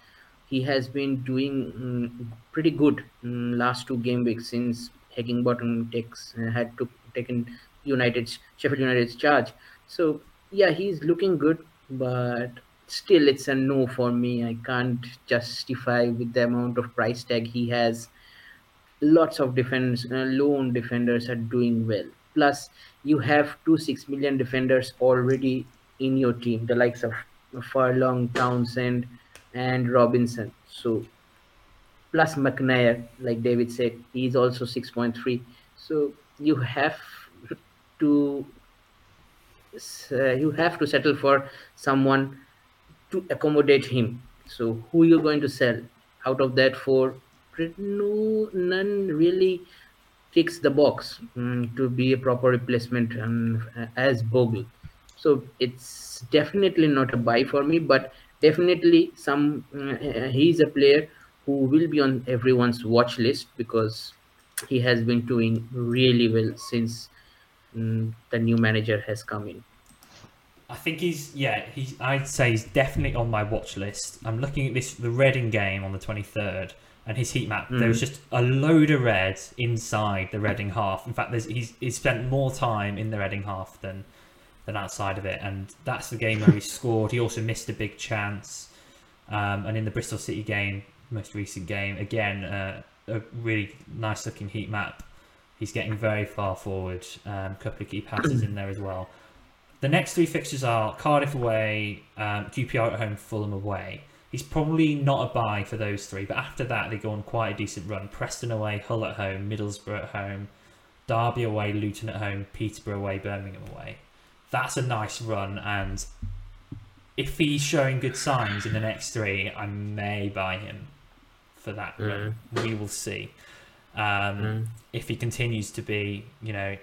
S2: he has been doing mm, pretty good mm, last two game weeks since Heckingbottom takes uh, had to taken United's Sheffield United's charge. So yeah he's looking good but still it's a no for me. I can't justify with the amount of price tag he has. Lots of defense uh, lone defenders are doing well. Plus you have two six million defenders already in your team the likes of furlong townsend and robinson. So plus mcnair like david said he's also 6.3 so you have to uh, you have to settle for someone to accommodate him. So who you're going to sell? Out of that four no none really ticks the box mm, to be a proper replacement um, as Bogle. So it's definitely not a buy for me, but definitely some. Uh, he's a player who will be on everyone's watch list because he has been doing really well since mm, the new manager has come in.
S1: I think he's yeah he's I'd say he's definitely on my watch list. I'm looking at this the Reading game on the 23rd and his heat map. There was just a load of red inside the Reading half. In fact, there's he's he's spent more time in the Reading half than than outside of it, and that's the game where he scored. He also missed a big chance, um, and in the Bristol City game, most recent game, again uh, a really nice looking heat map. He's getting very far forward. A um, couple of key passes in there as well. The next three fixtures are Cardiff away, um, QPR at home, Fulham away. He's probably not a buy for those three, but after that they go on quite a decent run. Preston away, Hull at home, Middlesbrough at home, Derby away, Luton at home, Peterborough away, Birmingham away. That's a nice run, and if he's showing good signs in the next three, I may buy him for that run. We will see. Um, If he continues to be, you know,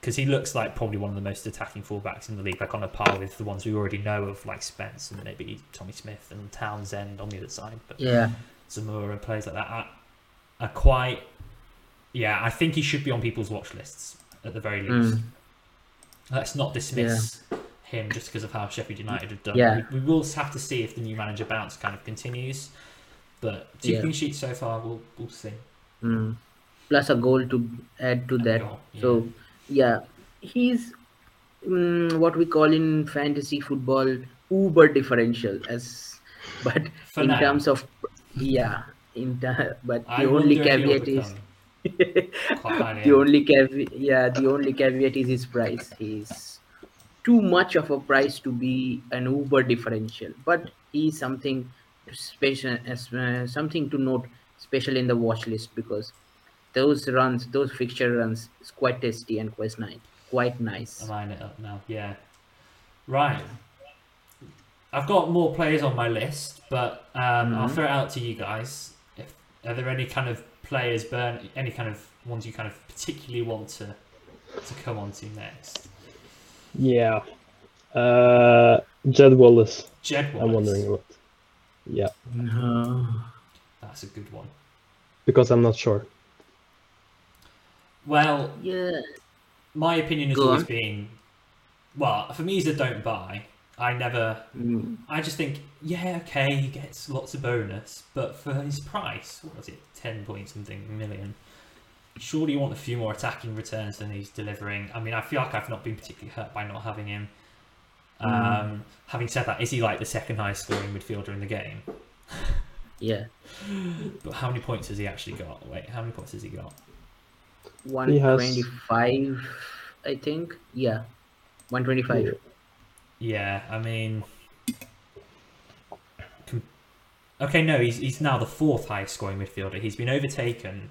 S1: because he looks like probably one of the most attacking fullbacks in the league, like on a par with the ones we already know of, like Spence and maybe Tommy Smith and Townsend on the other side. But
S2: Yeah,
S1: Zemura and players like that are, are quite. Yeah, I think he should be on people's watch lists at the very least.
S2: Mm.
S1: Let's not dismiss him just because of how Sheffield United have done.
S2: Yeah.
S1: We, we will have to see if the new manager bounce kind of continues. But two
S2: Yeah.
S1: clean sheets so far, we'll, we'll see.
S2: mm. plus a goal to add to
S1: And
S2: that.
S1: goal, yeah.
S2: So yeah, he's mm, what we call in fantasy football uber differential as, but
S1: For
S2: in
S1: now.
S2: terms of yeah, in the, but
S1: I
S2: the only
S1: wonder if he'll
S2: caveat is
S1: become quite highly
S2: the only caveat yeah the only caveat is his price. He's too much of a price to be an uber differential, but he's something special, uh, something to note, special in the watch list because those runs, those fixture runs, is quite tasty and quite nice. Quite nice.
S1: I'm eyeing it up now. Yeah. Right. I've got more players on my list, but um, I'll
S2: Mhm.
S1: throw it out to you guys. If, are there any kind of players, burn any kind of ones you kind of particularly want to to come on to next?
S3: Yeah. Uh, Jed Wallace.
S1: Jed Wallace.
S3: I'm wondering about. Yeah,
S2: No.
S1: That's a good one.
S3: because I'm not sure.
S1: Well,
S2: Yeah.
S1: my opinion has
S2: Go
S1: always
S2: on.
S1: been, well, for me, he's a don't buy. I never
S2: Mm.
S1: I just think, yeah, okay, he gets lots of bonus, but for his price, what was it, ten point something million? Surely you want a few more attacking returns than he's delivering. I mean, I feel like I've not been particularly hurt by not having him. Um,
S2: Mm.
S1: Having said that, is he like the second highest scoring midfielder in the game?
S2: Yeah.
S1: But how many points has he actually got? Wait, how many points has he got?
S2: One
S3: He has-
S2: twenty-five, I think. Yeah. One twenty-five.
S1: Yeah, I mean, okay, no, he's he's now the fourth highest scoring midfielder. He's been overtaken.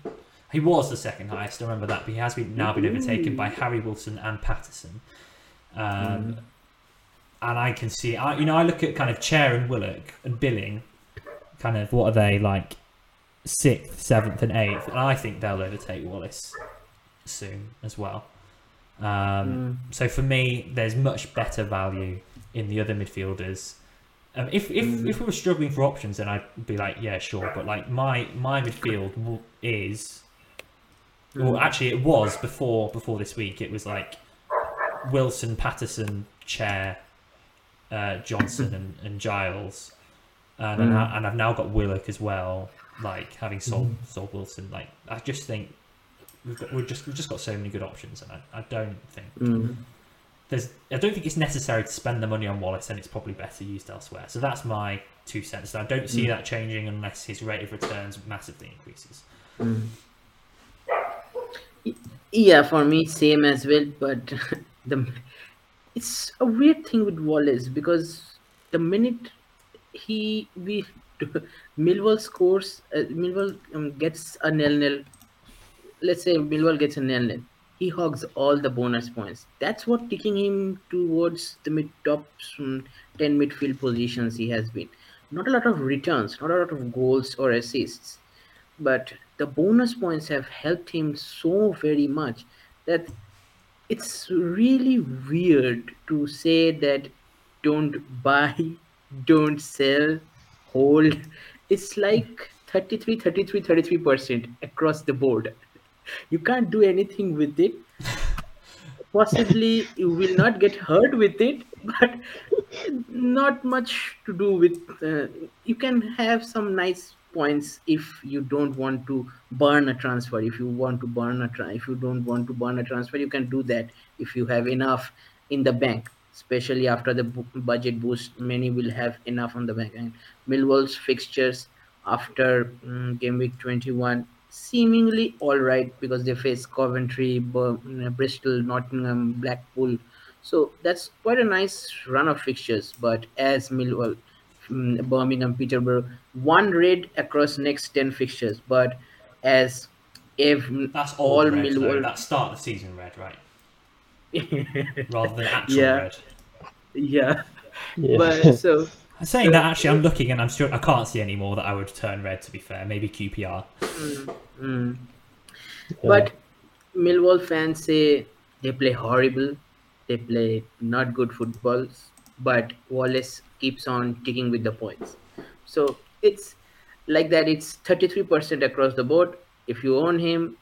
S1: He was the second highest. I remember that, but he has been now been overtaken by Harry Wilson and Patterson. Um,
S2: Mm.
S1: And I can see, I you know, I look at kind of Chair and Willock and Billing, kind of what are they like, sixth, seventh, and eighth, and I think they'll overtake Wallace soon as well. Um,
S2: Mm.
S1: so for me, there's much better value in the other midfielders. Um, if if,
S2: Mm.
S1: if we were struggling for options, then I'd be like, yeah, sure. But like my my midfield is, well,
S2: Mm.
S1: actually, it was before before this week. It was like Wilson, Patterson, Chair, uh, Johnson, and, and Giles, and
S2: Mm.
S1: I, and I've now got Willock as well. Like having sold sold Wilson, like I just think we've got we've just we've just got so many good options, and I, I don't think
S2: Mm.
S1: There's I don't think it's necessary to spend the money on Wallace and it's probably better used elsewhere. So that's my two cents. I don't see
S2: Mm.
S1: that changing unless his rate of returns massively increases.
S2: Mm. Yeah, for me, same as well. But the it's a weird thing with Wallace because the minute he we Millwall scores, uh, Millwall um, gets a nil nil. Let's say Millwall gets a nil nil. He hogs all the bonus points. That's what taking him towards the mid top um, ten midfield positions he has been. Not a lot of returns, not a lot of goals or assists but the bonus points have helped him so very much that it's really weird to say that don't buy don't sell hold it's like 33 33 33% across the board you can't do anything with it. Possibly you will not get hurt with it but not much to do with uh, you can have some nice points if you don't want to burn a transfer. If you want to burn a tra- if you don't want to burn a transfer you can do that if you have enough in the bank especially after the budget boost many will have enough on the bank. And millwall's fixtures after mm, game week 21 seemingly all right because they face coventry Bir- mm, bristol nottingham blackpool so that's quite a nice run of fixtures but as millwall mm, birmingham peterborough one red across next 10 fixtures but as if
S1: That's all,
S2: all
S1: red, though.
S2: millwall
S1: That's start of the season red, right? Rather than actual
S2: Yeah.
S1: red.
S2: yeah
S3: Yeah.
S2: but so
S1: I'm saying that actually, I'm looking and I'm still I can't see any more that I would turn red. To be fair, maybe QPR.
S2: mm, mm. But Millwall fans say they play horrible, they play not good footballs, but Wallace keeps on ticking with the points. So it's like that, it's 33% across the board. If you own him,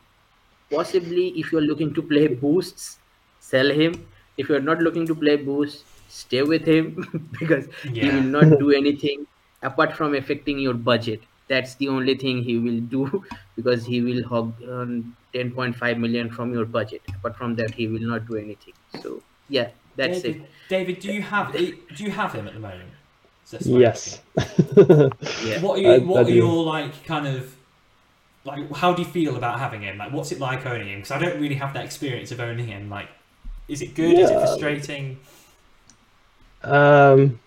S2: possibly if you're looking to play boosts, sell him. If you're not looking to play boosts, stay with him because he will not do anything apart from affecting your budget. That's the only thing he will do because he will hog um, 10.5 million from your budget. Apart from that, he will not do anything. So yeah, that's
S1: David,
S2: it.
S1: David, do you have do you have him at the moment?
S3: Yes.
S2: Yeah.
S1: What are you,
S3: I-
S1: what
S3: I
S1: are
S3: do.
S1: your like kind of like how do you feel about having him? Like what's it like owning him? Because I don't really have that experience of owning him. Like, is it good? Is it
S3: Yeah.
S1: frustrating?
S3: Um,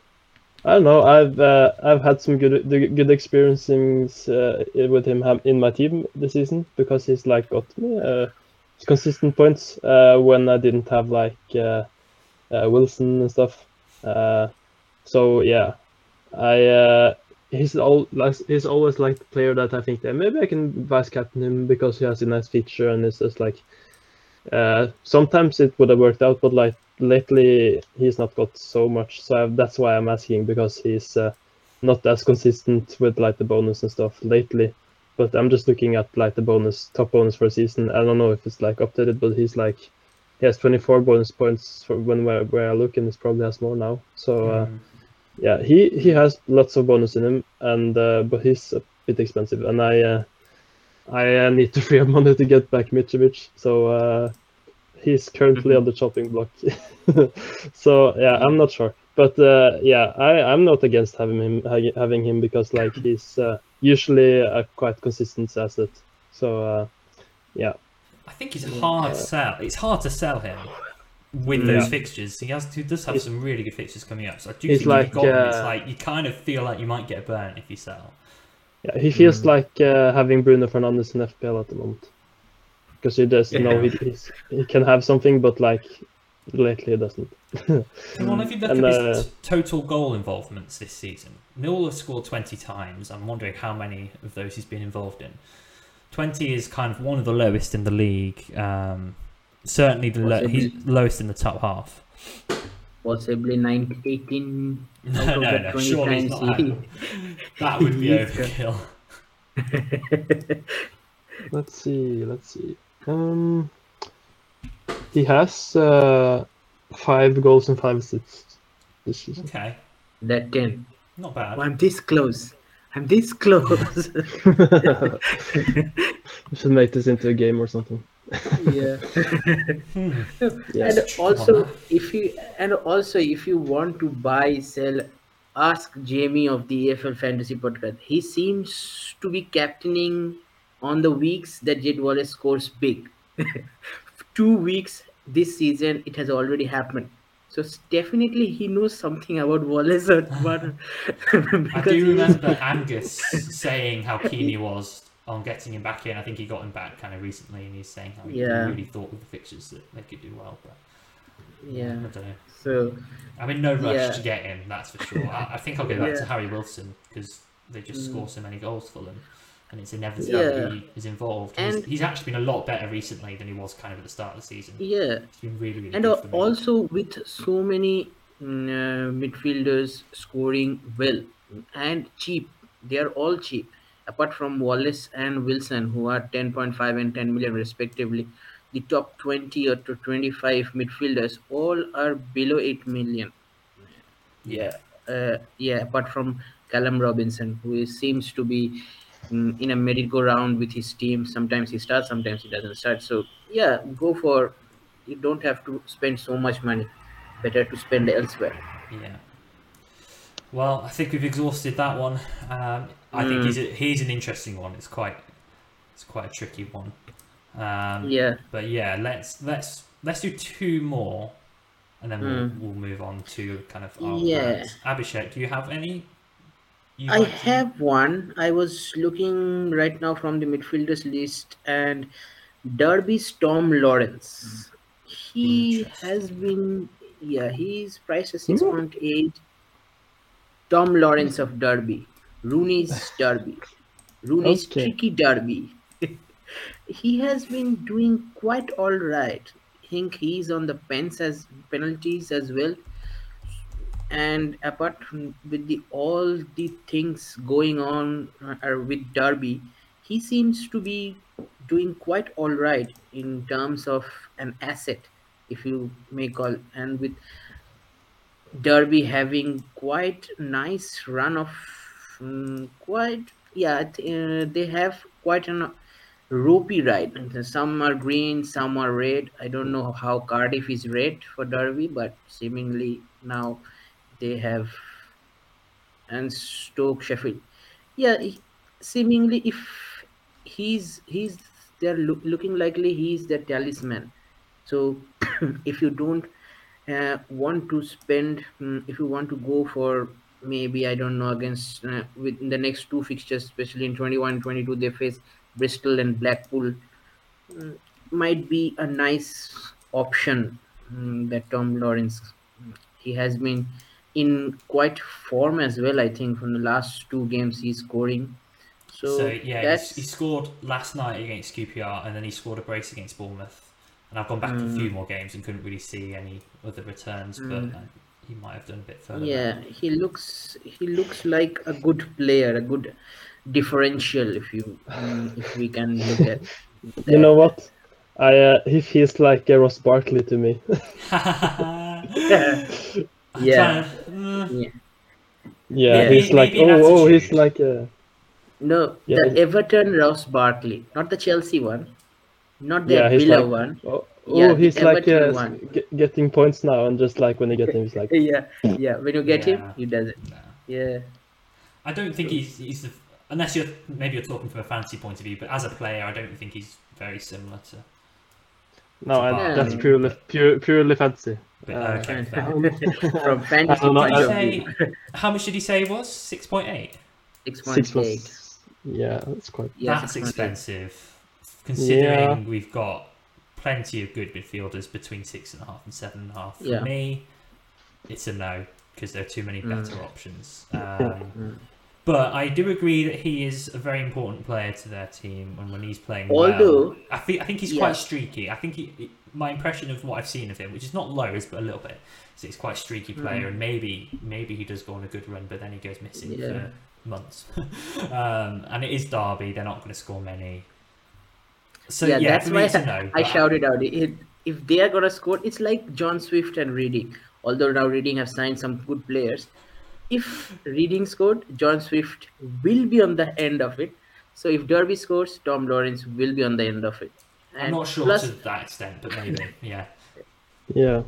S3: I don't know. I've uh, I've had some good good experiences uh, with him in my team this season because he's like got me uh, consistent points uh, when I didn't have like uh, uh, Wilson and stuff. So yeah, I he's all like he's always like the player that I think that maybe I can vice captain him because he has a nice feature and it's just like sometimes it would have worked out, but like lately he's not got so much. So I, that's why I'm asking because he's uh, not as consistent with like the bonus and stuff lately. But I'm just looking at like the bonus top bonus for a season. I don't know if it's like updated, but he's like he has 24 bonus points for when where, where I look, and he probably has more now. So uh,
S1: Mm.
S3: yeah, he he has lots of bonus in him, and uh, but he's a bit expensive, and I uh, I uh, need to free up money to get back Mitrovic, so uh, he's currently on the chopping block. so yeah, I'm not sure, but uh, yeah, I I'm not against having him ha- having him because like he's uh, usually a quite consistent asset. So uh, yeah,
S1: I think it's hard to sell. It's hard to sell him with those
S3: Yeah.
S1: fixtures. He has he does have
S3: He's-
S1: some really good fixtures coming up. So I do think
S3: like,
S1: if you got him, it's
S3: uh,
S1: like you kind of feel like you might get burnt if you sell.
S3: yeah, he feels
S2: Mm.
S3: like uh, having Bruno Fernandes in FPL at the moment because he does know he he can have something, but like lately he doesn't.
S1: Well, if you look
S3: And,
S1: at
S3: uh,
S1: his t- total goal involvements this season, Newell has scored 20 times. I'm wondering how many of those he's been involved in. 20 is kind of one of the lowest in the league. Um, certainly the lo-
S2: Possibly.
S1: he's lowest in the top half.
S2: Possibly 19, 18
S1: No,
S2: out
S1: no, no. Surely not.
S2: he-
S1: That would be
S2: He's-
S1: overkill.
S3: Let's see, let's see. Um, he has uh, five goals and five assists this season.
S1: Okay,
S2: That 10.
S1: not bad.
S2: Oh, I'm this close. I'm this close.
S3: we should make this into a game or something.
S2: yeah.
S1: Hmm.
S3: Yeah.
S2: and also if you and also if you want to buy sell ask jamie of the EFL fantasy podcast he seems to be captaining on the weeks that jed wallace scores big two weeks this season it has already happened so definitely he knows something about wallace or but
S1: I do remember Angus saying how keen he was on getting him back in. I think he got him back kind of recently, and he's saying how he
S2: Yeah.
S1: really thought with the fixtures that they could do well. But I don't know.
S2: so
S1: I'm in no rush
S2: Yeah.
S1: to get him, that's for sure. I, I think I'll go back to Harry Wilson because they just
S2: Mm.
S1: score so many goals for them, and it's inevitable
S2: Yeah.
S1: he is involved. He's,
S2: And-
S1: he's actually been a lot better recently than he was kind of at the start of the season.
S2: yeah
S1: It's been really, really
S2: and
S1: good for me.
S2: also with so many mm, uh, midfielders scoring well and cheap they are all cheap apart from wallace and wilson who are 10.5 and 10 million respectively the top 20 or to 25 midfielders all are below 8 million
S1: yeah.
S2: uh, yeah apart from callum robinson who is, seems to be in a merry-go-round with his team sometimes he starts sometimes he doesn't start so yeah go for you don't have to spend so much money better to spend elsewhere
S1: Yeah. Well, I think we've exhausted that one. Um, I think
S2: Mm.
S1: he's a, he's an interesting one. It's quite it's quite a tricky one. Um,
S2: yeah
S1: But yeah, let's let's let's do two more, and then we'll,
S2: Mm.
S1: we'll move on to kind of our
S2: Yeah.
S1: Abhishek, do you have any?
S2: I have one. I was looking right now from the midfielders list and derby's tom lawrence. He has been yeah he's priced at 6.8 tom lawrence of derby. Rooney's derby. Rooney's
S3: Okay.
S2: tricky derby. He has been doing quite all right. I think he's on the pens as penalties as well and apart from with the all the things going on uh, uh, with derby he seems to be doing quite all right in terms of an asset if you may call. And with derby having quite nice run of mm, quite yeah uh, they have quite an ropey ride. Some are green some are red. I don't know how cardiff is red for derby but seemingly now they have and stoke sheffield yeah seemingly if he's he's they're loo- looking likely he's the talisman so if you don't uh, want to spend mm, if you want to go for maybe I don't know against uh, with the next two fixtures, especially in 21 22, they face Bristol and Blackpool. Mm, might be a nice option mm, that Tom Lawrence. He has been in quite form as well. I think from the last two games he's scoring. So,
S1: So yeah,
S2: that's
S1: he, he scored last night against QPR, and then he scored a brace against Bournemouth. And I've gone back a few more games and couldn't really see any other returns, but uh, he might have done a bit further.
S2: yeah. He looks he looks like a good player, a good differential. If you mm, if we can look at.
S3: You know what? I uh, he feels like uh, Ross Barkley to me.
S2: Yeah.
S1: I'm
S2: Yeah.
S1: to- uh,
S2: yeah.
S3: yeah,
S2: Yeah.
S3: he's like
S1: Maybe
S3: oh oh he's like uh,
S2: No,
S3: Yeah.
S2: the Everton Ross Barkley, not the Chelsea one, not the
S3: Yeah, he's
S2: Villa
S3: like-
S2: one.
S3: oh,
S2: Yeah,
S3: oh
S2: the
S3: he's like
S2: Everton
S3: uh,
S2: one.
S3: get, getting points now and just like when you get him he's like
S2: Yeah, yeah. When you get him, he does it.
S1: no.
S2: Yeah.
S1: I don't think he's he's the unless you're maybe you're talking from a fancy point of view, but as a player, I don't think he's very similar to.
S3: no
S1: It's a
S3: that's purely pure, purely fancy.
S1: But,
S3: Uh,
S1: okay.
S2: From fantasy
S3: don't know,
S2: point
S3: I-
S2: of
S1: Say, how much did he say it was? Six point eight.
S2: six
S3: Six
S2: point eight.
S3: was yeah, that's quite
S2: Yeah,
S1: That's
S2: 6.8.
S1: expensive, considering
S3: Yeah.
S1: we've got plenty of good midfielders between six and a half and seven and a half. For
S2: Yeah.
S1: me, it's a no because there are too many better options. Um,
S2: Mm.
S1: But I do agree that he is a very important player to their team, and when he's playing
S2: Although-
S1: well, I think I think he's
S2: Yeah.
S1: quite streaky. I think he, he- my impression of what I've seen of him, which is not loads, but a little bit, is he's quite a streaky player,
S2: Mm.
S1: and maybe maybe he does go on a good run, but then he goes missing
S2: Yeah.
S1: for months. um, and it is Derby; they're not going to score many. So
S2: yeah,
S1: yeah,
S2: that's why
S1: a no.
S2: I shouted out. It, if they are gonna score, it's like John Swift and Reading. Although now Reading have signed some good players, if Reading scored, John Swift will be on the end of it. So if Derby scores, Tom Lawrence will be on the end of it.
S1: I'm not sure
S2: plus,
S1: to that extent, but maybe, yeah.
S3: yeah.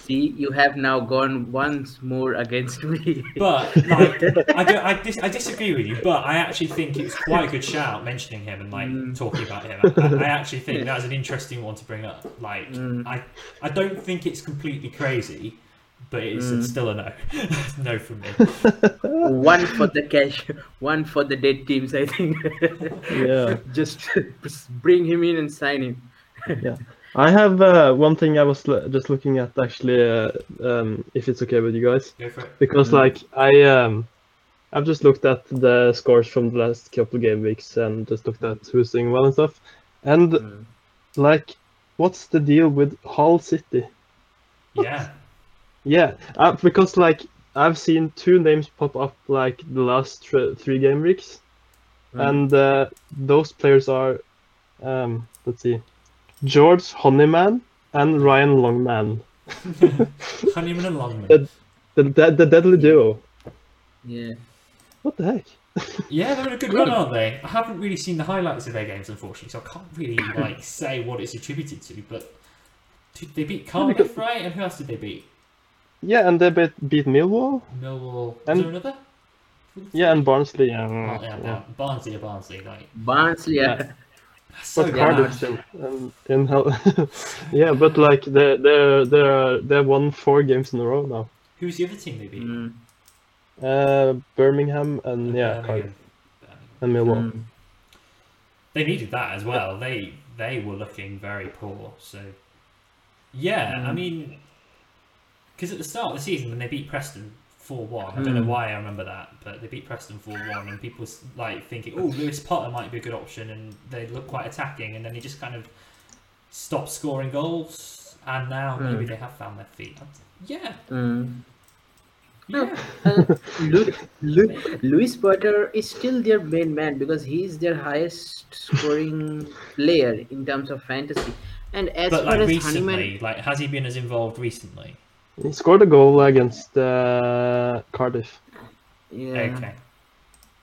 S2: see, you have now gone once more against me.
S1: But like, I, do, I, dis- I disagree with you. But I actually think it's quite a good shout mentioning him and like
S2: Mm.
S1: talking about him. I, I actually think that's an interesting one to bring up. Like,
S2: Mm.
S1: I, I don't think it's completely crazy, but it's
S2: Mm.
S1: still a no, no from me.
S2: one for the cash, one for the dead teams. I think.
S3: Yeah.
S2: Just bring him in and sign him. yeah.
S3: I have uh, one thing I was l- just looking at actually, uh, um, if it's okay with you guys,
S1: Go for it.
S3: because
S2: Mm.
S3: like I um, I've just looked at the scores from the last couple game weeks and just looked at who's doing well and stuff, and
S2: Mm.
S3: like, what's the deal with Hull City?
S1: Yeah,
S3: Yeah, uh, because like I've seen two names pop up like the last thr three game weeks,
S2: Mm.
S3: and uh, those players are, um, let's see, George Honeyman and Ryan Longman,
S1: Honeyman and Longman.
S3: the the, the deadly duo.
S2: Yeah.
S3: What the heck?
S1: Yeah, they're in a good run, aren't they? I haven't really seen the highlights of their games, unfortunately, so I can't really like say what it's attributed to. But did they beat Cardiff, right? And who else did they beat?
S3: Yeah, and they beat, beat Millwall.
S1: Millwall.
S3: And-
S1: another?
S3: Yeah, and Barnsley. Yeah,
S1: Oh, yeah,
S3: yeah.
S1: Barnsley or Barnsley, like
S2: Barnsley. Yeah.
S1: that's so
S3: But
S1: bad.
S3: Cardiff still. Um, in hell. yeah, but like they they they they won four games in a row now.
S1: Who's the other team they beat?
S2: Mm.
S3: Uh, Birmingham and yeah,
S1: Birmingham.
S3: Cardiff
S1: Birmingham.
S3: and Millwall.
S2: Mm.
S1: They needed that as well. They they were looking very poor. So yeah, I
S2: Mm.
S1: mean, because at the start of the season when they beat Preston four one, I don't know
S2: Mm.
S1: why I remember that, but they beat Preston four one, and people was like thinking, oh, Lewis Potter might be a good option, and they look quite attacking, and then he just kind of stopped scoring goals, and now maybe
S2: Mm.
S1: they have found their feet. Yeah,
S2: Mm.
S1: yeah.
S2: Uh, Lu- Lu- Lewis Potter is still their main man because he's their highest scoring player in terms of fantasy. And as
S1: But
S2: far
S1: like
S2: as
S1: recently,
S2: Honeyman,
S1: like has he been as involved recently?
S3: He scored a goal against uh, Cardiff.
S2: yeah,
S1: Okay.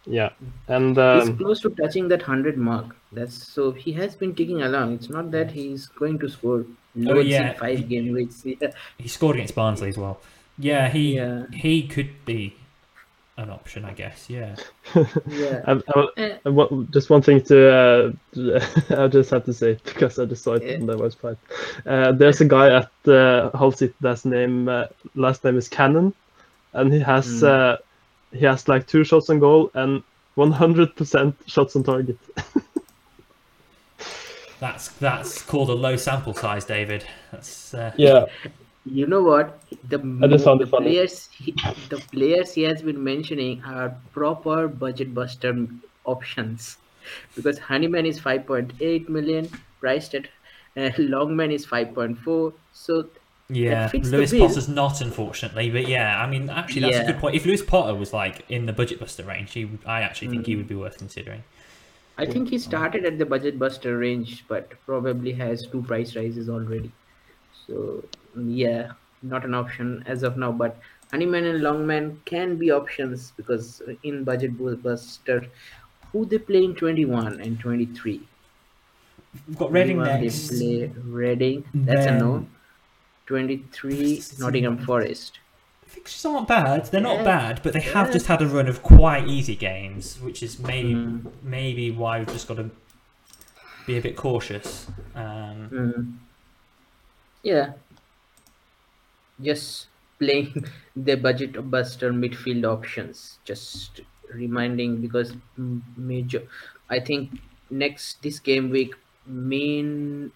S3: Yeah, and
S2: he's
S3: um,
S2: close to touching that hundred mark. That's so he has been ticking along. It's not that he's going to score loads
S1: Oh, yeah.
S2: in five game weeks. Yeah.
S1: He scored against Barnsley as well. Yeah, he
S2: Yeah.
S1: he could be an option, I guess. Yeah.
S2: yeah.
S3: I, I,
S2: Eh,
S3: I want- just one thing to uh, I just have to say because I just saw it
S2: Yeah.
S3: on the website. Uh, there's a guy at uh, Hull City that's name uh, last name is Cannon, and he has
S2: Mm.
S3: uh, he has like two shots on goal and 100% shots on target.
S1: That's that's called a low sample size, David. That's uh,
S3: yeah,
S2: You know what? The,
S3: I just
S2: the players, he, the players he has been mentioning are proper budget buster options, because Honeyman is 5.8 million, priced at uh, Longman is 5.4. So
S1: yeah.
S2: fits the
S1: Lewis. Potter's not, unfortunately, but yeah. I mean, actually, that's a good point. If Lewis Potter was like in the budget buster range, he, would- I actually think he
S2: Mm.
S1: would be worth considering.
S2: I think he started at the budget buster range, but probably has two price rises already. So yeah, not an option as of now. But Honeyman and Longman can be options because in budget buster, who they play in 21 and 23.
S1: We've got Reading next.
S2: They play Reading. That's a no. 23 Nottingham Forest.
S1: Fixtures aren't bad. They're not
S2: Yeah.
S1: bad, but they have
S2: Yeah.
S1: just had a run of quite easy games, which is maybe
S2: Mm.
S1: maybe why we've just got to be a bit cautious. Um,
S2: Mm. Yeah. Just playing the budget buster midfield options. Just reminding because major. I think next this game week, main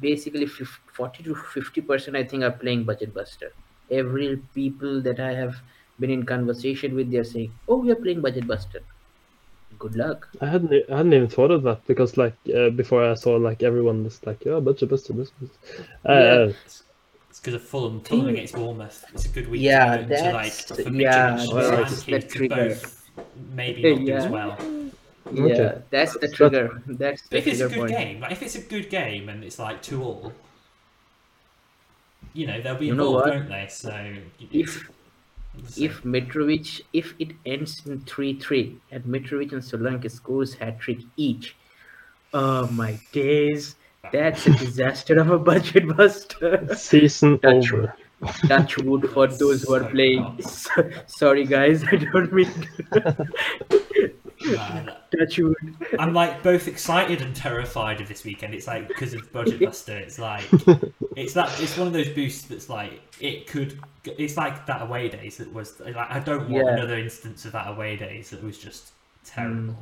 S2: basically fif- 40 to 50 percent. I think are playing budget buster. Every people that I have been in conversation with, they're saying, "Oh, we are playing budget buster." Good luck.
S3: I hadn't I hadn't even thought of that because like uh, before I saw like everyone was like yeah budget buster buster. Uh,
S2: Yeah.
S1: It's because of Fulham, Fulham
S2: Think-
S1: against Bournemouth. It's a good week
S2: Yeah,
S1: to, to like
S2: that's-
S1: for
S2: yeah,
S1: Mitchell and
S2: that's
S1: Solanke
S2: the
S1: to
S2: trigger.
S1: both maybe not do as well.
S2: Yeah,
S3: Okay.
S2: that's the trigger. That's the
S1: If it's a good
S2: point.
S1: game, like if it's a good game and it's like two all, you know they'll be
S2: You know
S1: involved,
S2: what?
S1: won't they? So
S2: If
S1: so-
S2: if Mitrovic, if it ends in three three and Mitrovic and Solanke scores hat trick each, oh my days, that's a disaster of a budget buster.
S3: season
S2: Touch
S3: over.
S2: Touch wood for those who are playing. Sorry guys, I don't mean to
S1: Man,
S2: touch wood.
S1: I'm like both excited and terrified of this weekend. It's like because of Budget Buster. It's like it's that it's one of those boosts that's like it could. It's like that away days that was like I don't want
S2: Yeah.
S1: another instance of that away days that was just terrible.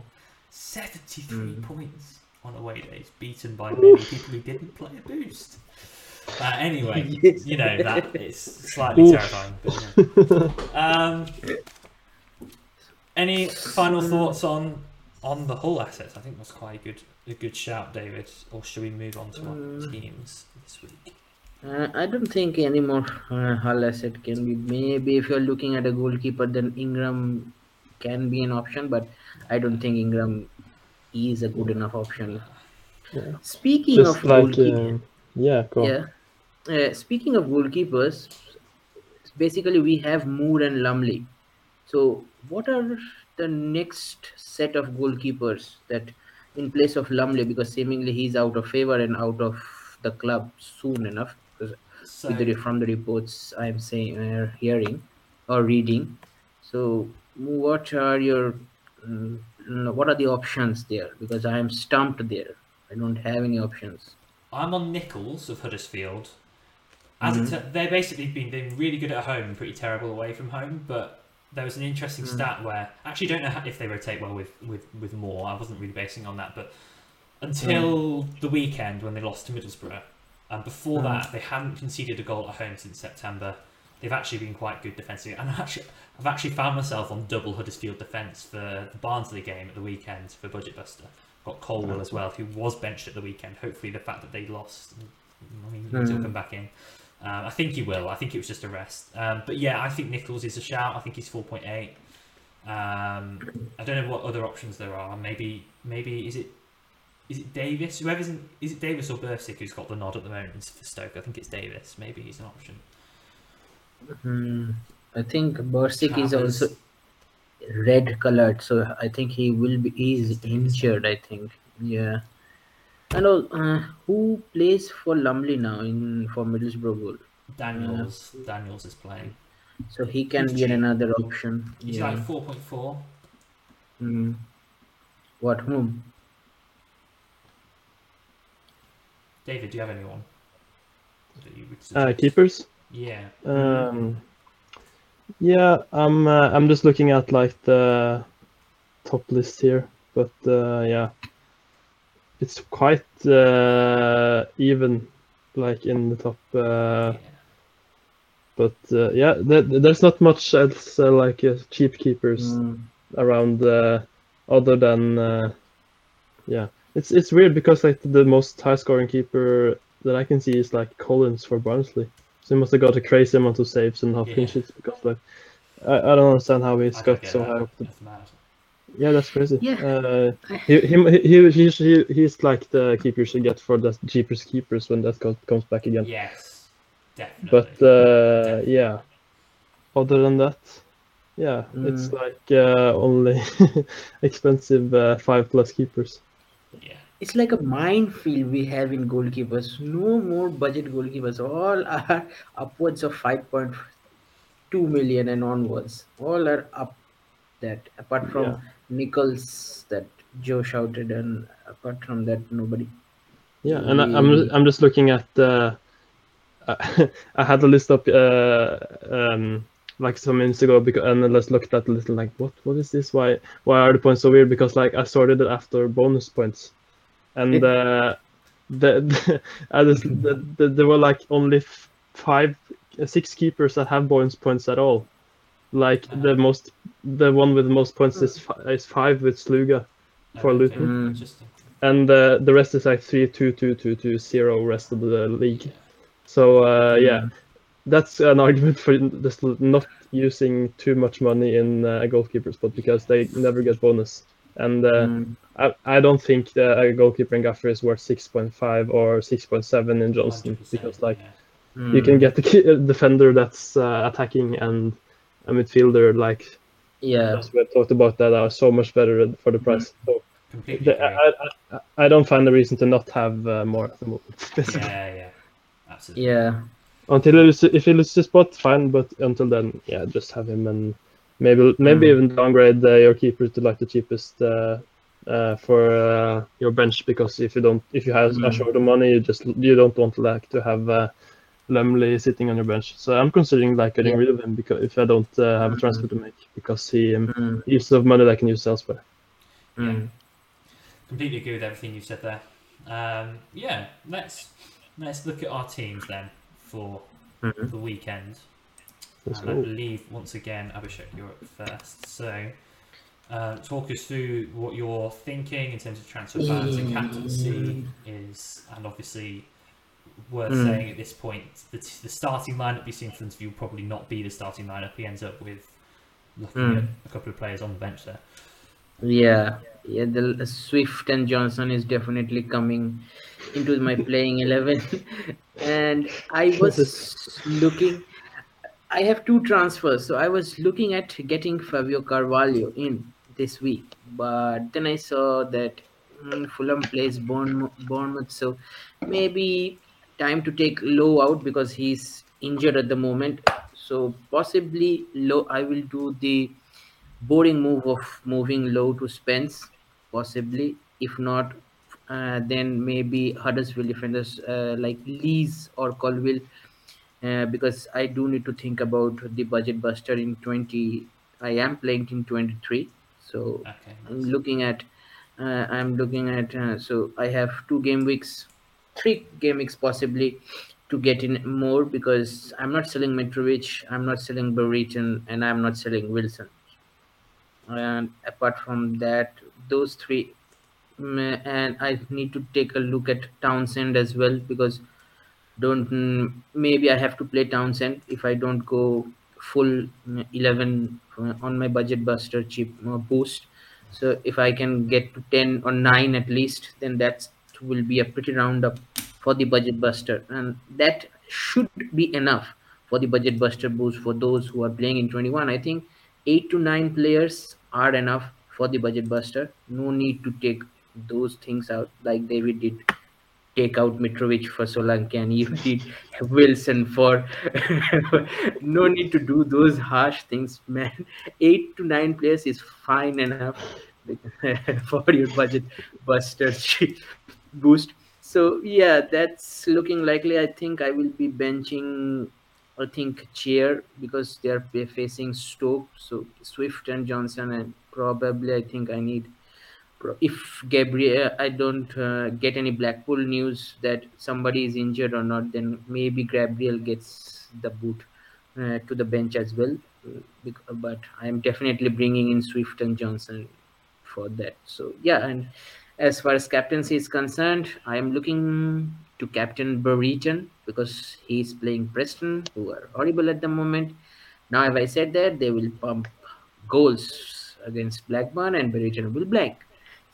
S1: Seventy three
S2: Mm.
S1: points on away days, beaten by many people who didn't play a boost. Uh, anyway,
S2: Yes.
S1: you know that is slightly terrifying. But, yeah. Um, any final thoughts on on the Hull assets? I think that's quite a good a good shout, David. Or should we move on to our
S2: Mm.
S1: teams this week?
S2: Uh, I don't think any more uh, Hull asset can be. Maybe if you're looking at a goalkeeper, then Ingram can be an option, but I don't think Ingram is a good enough option.
S3: Yeah.
S2: Speaking
S3: Just
S2: of
S3: like
S2: goalkeepers,
S3: um, yeah, go
S2: yeah. Uh, speaking of goalkeepers, basically we have Moore and Lumley. So, what are the next set of goalkeepers that in place of Lumley, because seemingly he's out of favor and out of the club soon enough, because
S1: So
S2: the, from the reports I'm saying, uh, hearing or reading. So, what are your mm, what are the options there? Because I am stumped there. I don't have any options.
S1: I'm on Nicholls of Huddersfield. As
S2: Mhm.
S1: it they've basically been doing really good at home and pretty terrible away from home, but there was an interesting
S2: Mm.
S1: stat where I actually don't know how, if they rotate well with, with, with Moore. I wasn't really basing on that, but until the weekend when they lost to Middlesbrough, and before
S2: Mm.
S1: that they hadn't conceded a goal at home since September. They've actually been quite good defensively, and actually I've actually found myself on double Huddersfield defence for the Barnsley game at the weekend for Budget Buster. Got Colwill as well, who was benched at the weekend. Hopefully, the fact that they lost, I mean, he'll
S2: Mm.
S1: come back in. Um, I think he will. I think it was just a rest. Um, but yeah, I think Nicholls is a shout. I think he's four point eight. Um, I don't know what other options there are. Maybe maybe is it is it Davies? Whoever's in, is it Davies or Bursik who's got the nod at the moment for Stoke? I think it's Davies. Maybe he's an option.
S2: Hmm. I think Bursik is
S1: Travers.
S2: also red colored, so I think he will be. He's injured. I think. Yeah. And uh, who plays for Lumley now in for Middlesbrough goal?
S1: Daniels Daniels is playing.
S2: So he can
S1: He's
S2: be
S1: cheap.
S2: another option.
S1: He's
S2: yeah.
S1: like four point four.
S2: Hmm. What whom?
S1: David, do you have anyone that you would
S3: Uh, keepers.
S1: Yeah.
S3: Um, Yeah, I'm uh, I'm just looking at like the top list here, but uh, yeah, it's quite uh, even, like in the top. Uh,
S1: Yeah.
S3: but uh, yeah, th there's not much else uh, like uh, cheap keepers
S2: Mm.
S3: around uh, other than uh, yeah. It's it's weird because like the most high scoring keeper that I can see is like Collins for Barnsley. So he must have got a crazy amount of saves and half
S1: Yeah.
S3: clean sheets because like I, I don't understand how he's
S1: I
S3: got so high up. The,
S1: That's mad.
S3: yeah, that's crazy.
S2: Yeah.
S3: Uh, he, him, he, he, he's, he, he's like the keeper you should get for the cheapest keepers when that comes back again.
S1: Yes, definitely.
S3: But uh, yeah, other than that, yeah, it's
S2: Mm.
S3: like uh, only expensive uh, five plus keepers.
S1: yeah,
S2: It's like a minefield we have in goalkeepers. No more budget goalkeepers. All are upwards of 5.2 million and onwards. All are up that. Apart from
S3: Yeah.
S2: Nicholls that Joe shouted, and apart from that, nobody.
S3: Yeah, and I, I'm I'm just looking at uh, I had a list up uh, um, like some minutes ago because and I just looked at a little like what what is this why why are the points so weird because like I sorted it after bonus points and uh, the, the, I just, the, the, there were like only five uh, six keepers that have bonus points at all. Like the most the one with the most points is fi- is five with Sluga for
S1: Okay,
S3: Luton.
S2: Mm.
S3: And uh, the rest is like three two two two two zero rest of the league. So uh, yeah, that's an argument for just not using too much money in uh, a goalkeeper spot because they never get bonus. And uh,
S2: Mm.
S3: I, I don't think the, a goalkeeper in Gaffer is worth 6.5 or 6.7 in
S1: Johnstone
S3: because like
S1: yeah.
S3: you can
S2: Mm.
S3: get the uh, defender that's uh, attacking and a midfielder like
S2: Yeah.
S3: we talked about that are so much better for the price. So
S1: completely
S3: the. I, I, I don't find a reason to not have uh, more at the moment. basically.
S1: yeah, yeah, absolutely.
S2: Yeah.
S3: Until he loses, if he loses his spot, fine. But until then, yeah, just have him and maybe maybe
S2: Mm.
S3: even downgrade uh, your keeper to like the cheapest uh, uh, for uh, your bench because if you don't, if you have a
S2: Mm.
S3: short of money, you just you don't want like to have uh, Lumley sitting on your bench. So I'm considering like getting
S2: Yeah.
S3: rid of him because if I don't uh, have a transfer to make because he um,
S2: Mm.
S3: uses of money that I can use elsewhere.
S2: Mm.
S1: Completely agree with everything you said there. Um, yeah, let's let's look at our teams then for
S2: Mhm.
S1: the weekend.
S3: Let's
S1: And I believe once again, Abhishek, you're up first. So, uh, talk us through what you're thinking in terms of transfer plans and captaincy is, and obviously worth
S2: Mm.
S1: saying at this point, the, t- the starting lineup you see in front of you will probably not be the starting lineup. He ends up with looking
S2: Mm.
S1: at a couple of players on the bench there.
S2: Yeah, yeah. The Swift and Johnson is definitely coming into my playing eleven, and I was looking. I have two transfers, so I was looking at getting Fabio Carvalho in this week, but then I saw that mm, Fulham plays Bournemouth, Bournemouth, so maybe time to take Lowe out because he's injured at the moment. So possibly Lowe. I will do the boring move of moving Lowe to Spence, possibly. If not, uh, then maybe Huddersfield defenders uh, like Lees or Colwill, uh, because I do need to think about the budget buster in 20. I am playing in 23, so
S1: Okay.
S2: I'm looking at. Uh, I'm looking at. Uh, so I have two game weeks, three game weeks possibly, to get in more because I'm not selling Mitrovic, I'm not selling Brereton, and I'm not selling Wilson and apart from that those three mm, and i need to take a look at townsend as well because don't mm, maybe i have to play townsend if i don't go full mm, 11 uh, on my budget buster cheap uh, boost. So if i can get to 10 or 9 at least then that will be a pretty roundup for the budget buster. And that should be enough for the budget buster boost for those who are playing in 21 i think 8 to 9 players are enough for the budget buster. No need to take those things out like david did take out Mitrovic for Solanke and you did Wilson for no need to do those harsh things, man. Eight to nine players is fine enough for your budget buster boost. So yeah, that's looking likely. I think I will be benching I think chair because they are facing Stoke. So Swift and Johnson, and probably I think I need. If Gabriel, I don't uh, get any Blackpool news that somebody is injured or not, then maybe Gabriel gets the boot uh, to the bench as well. But I'm definitely bringing in Swift and Johnson for that. So yeah, and as far as captaincy is concerned, I am looking to captain Brereton because he's playing Preston, who are horrible at the moment. Now, if I said that, they will pump goals against Blackburn and Brereton will blank.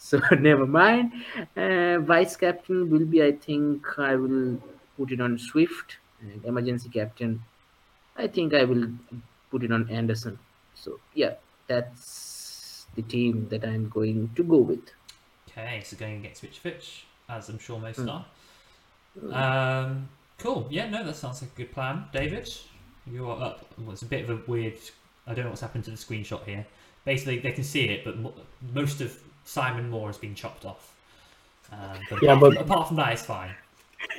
S2: So never mind. Uh, vice captain will be, I think, I will put it on Swift. And emergency captain, I think I will put it on Anderson. So yeah, that's the team that I'm going to go with.
S1: Okay, so going against Rich Fitch, as I'm sure most
S2: Hmm.
S1: are. Um, cool. Yeah, no, that sounds like a good plan. David, you are up. Well, it's a bit of a weird. I don't know what's happened to the screenshot here. Basically, they can see it, but mo- most of Simon Moore has been chopped off. Um, but,
S3: Yeah,
S1: apart,
S3: but-
S1: apart from that, it's fine.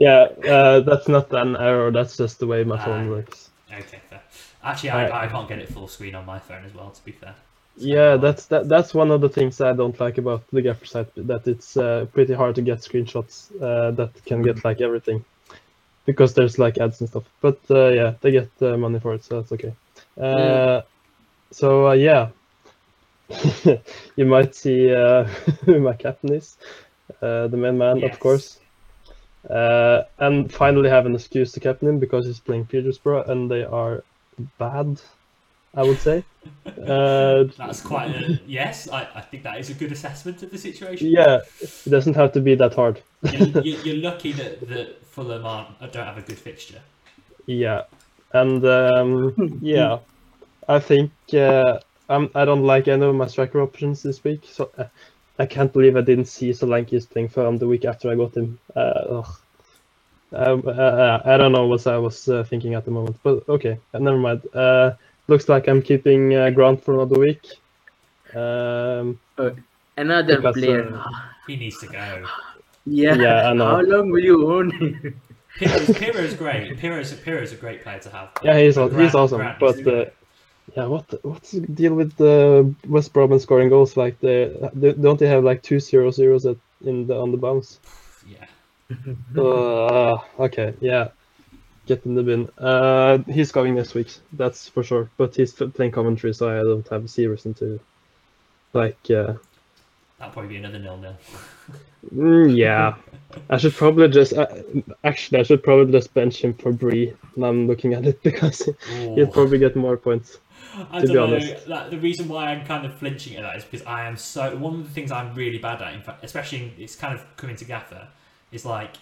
S3: Yeah, uh, that's not an error. That's just the way my phone
S1: Ah.
S3: works.
S1: Okay, fair. Actually, I,
S3: Right.
S1: I can't get it full screen on my phone as well. To be fair. So,
S3: Yeah, that's that. That's one of the things I don't like about the Gaffer site. That it's uh, pretty hard to get screenshots uh, that can get like everything, because there's like ads and stuff. But uh, yeah, they get uh, money for it, so that's okay. Uh, So uh, yeah, you might see uh, my captain is, uh, the main man,
S1: Yes.
S3: of course. Uh, and finally have an excuse to captain him because he's playing Peterborough and they are bad, I would say. Uh,
S1: That's quite a yes. I, I think that is a good assessment of the situation.
S3: Yeah, it doesn't have to be that hard.
S1: You're, you're, you're lucky that, that Fulham aren't, uh, don't have a good fixture.
S3: Yeah, and um, yeah, I think uh, I'm, I don't like any of my striker options this week. So uh, I can't believe I didn't see Solanke playing firm the week after I got him. Uh, ugh. Um, uh, uh, I don't know what I was uh, thinking at the moment, but okay, uh, never mind. Uh, looks like I'm keeping uh, Grant for another week. Um,
S2: Another
S3: Because,
S2: player.
S3: uh,
S1: He needs to go.
S2: yeah.
S3: yeah, I know.
S2: How long will you own him?
S1: Piroe's, Piroe's great. Piroe's, Piroe's a great player to have.
S3: Yeah, he's aw-
S1: Grant-
S3: he's awesome.
S1: Grant
S3: But uh, yeah, what what's the deal with the West Brom scoring goals? Like the they- don't they have like two zero zeros at, in the on the bounce?
S1: yeah.
S3: Uh, okay, yeah, get in the bin. Uh, he's going next week, that's for sure. But he's playing Coventry, so I don't have a reason to like. Uh,
S1: That'll probably be another nil nil.
S3: mm, yeah, I should probably just uh, actually I should probably just bench him for Bree. Now I'm looking at it because he'll probably get more points.
S1: I
S3: to
S1: don't
S3: be
S1: know.
S3: honest.
S1: That, the reason why I'm kind of flinching at that is because I am so. One of the things I'm really bad at, in fact, especially it's kind of coming to Gaffer, is like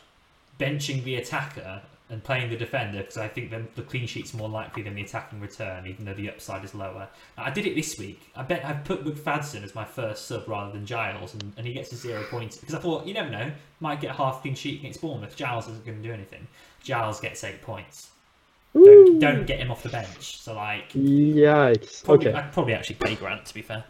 S1: benching the attacker and playing the defender because I think the, the clean sheet's more likely than the attacking return, even though the upside is lower. I did it this week. I bet I've put McFadzean as my first sub rather than Giles, and, and he gets a zero points because I thought you never know, might get a half clean sheet against Bournemouth. Giles isn't going to do anything. Giles gets eight points. Don't, don't get him off the bench. So like.
S3: Yikes.
S1: Probably,
S3: Okay.
S1: I'd probably actually play Grant to be fair.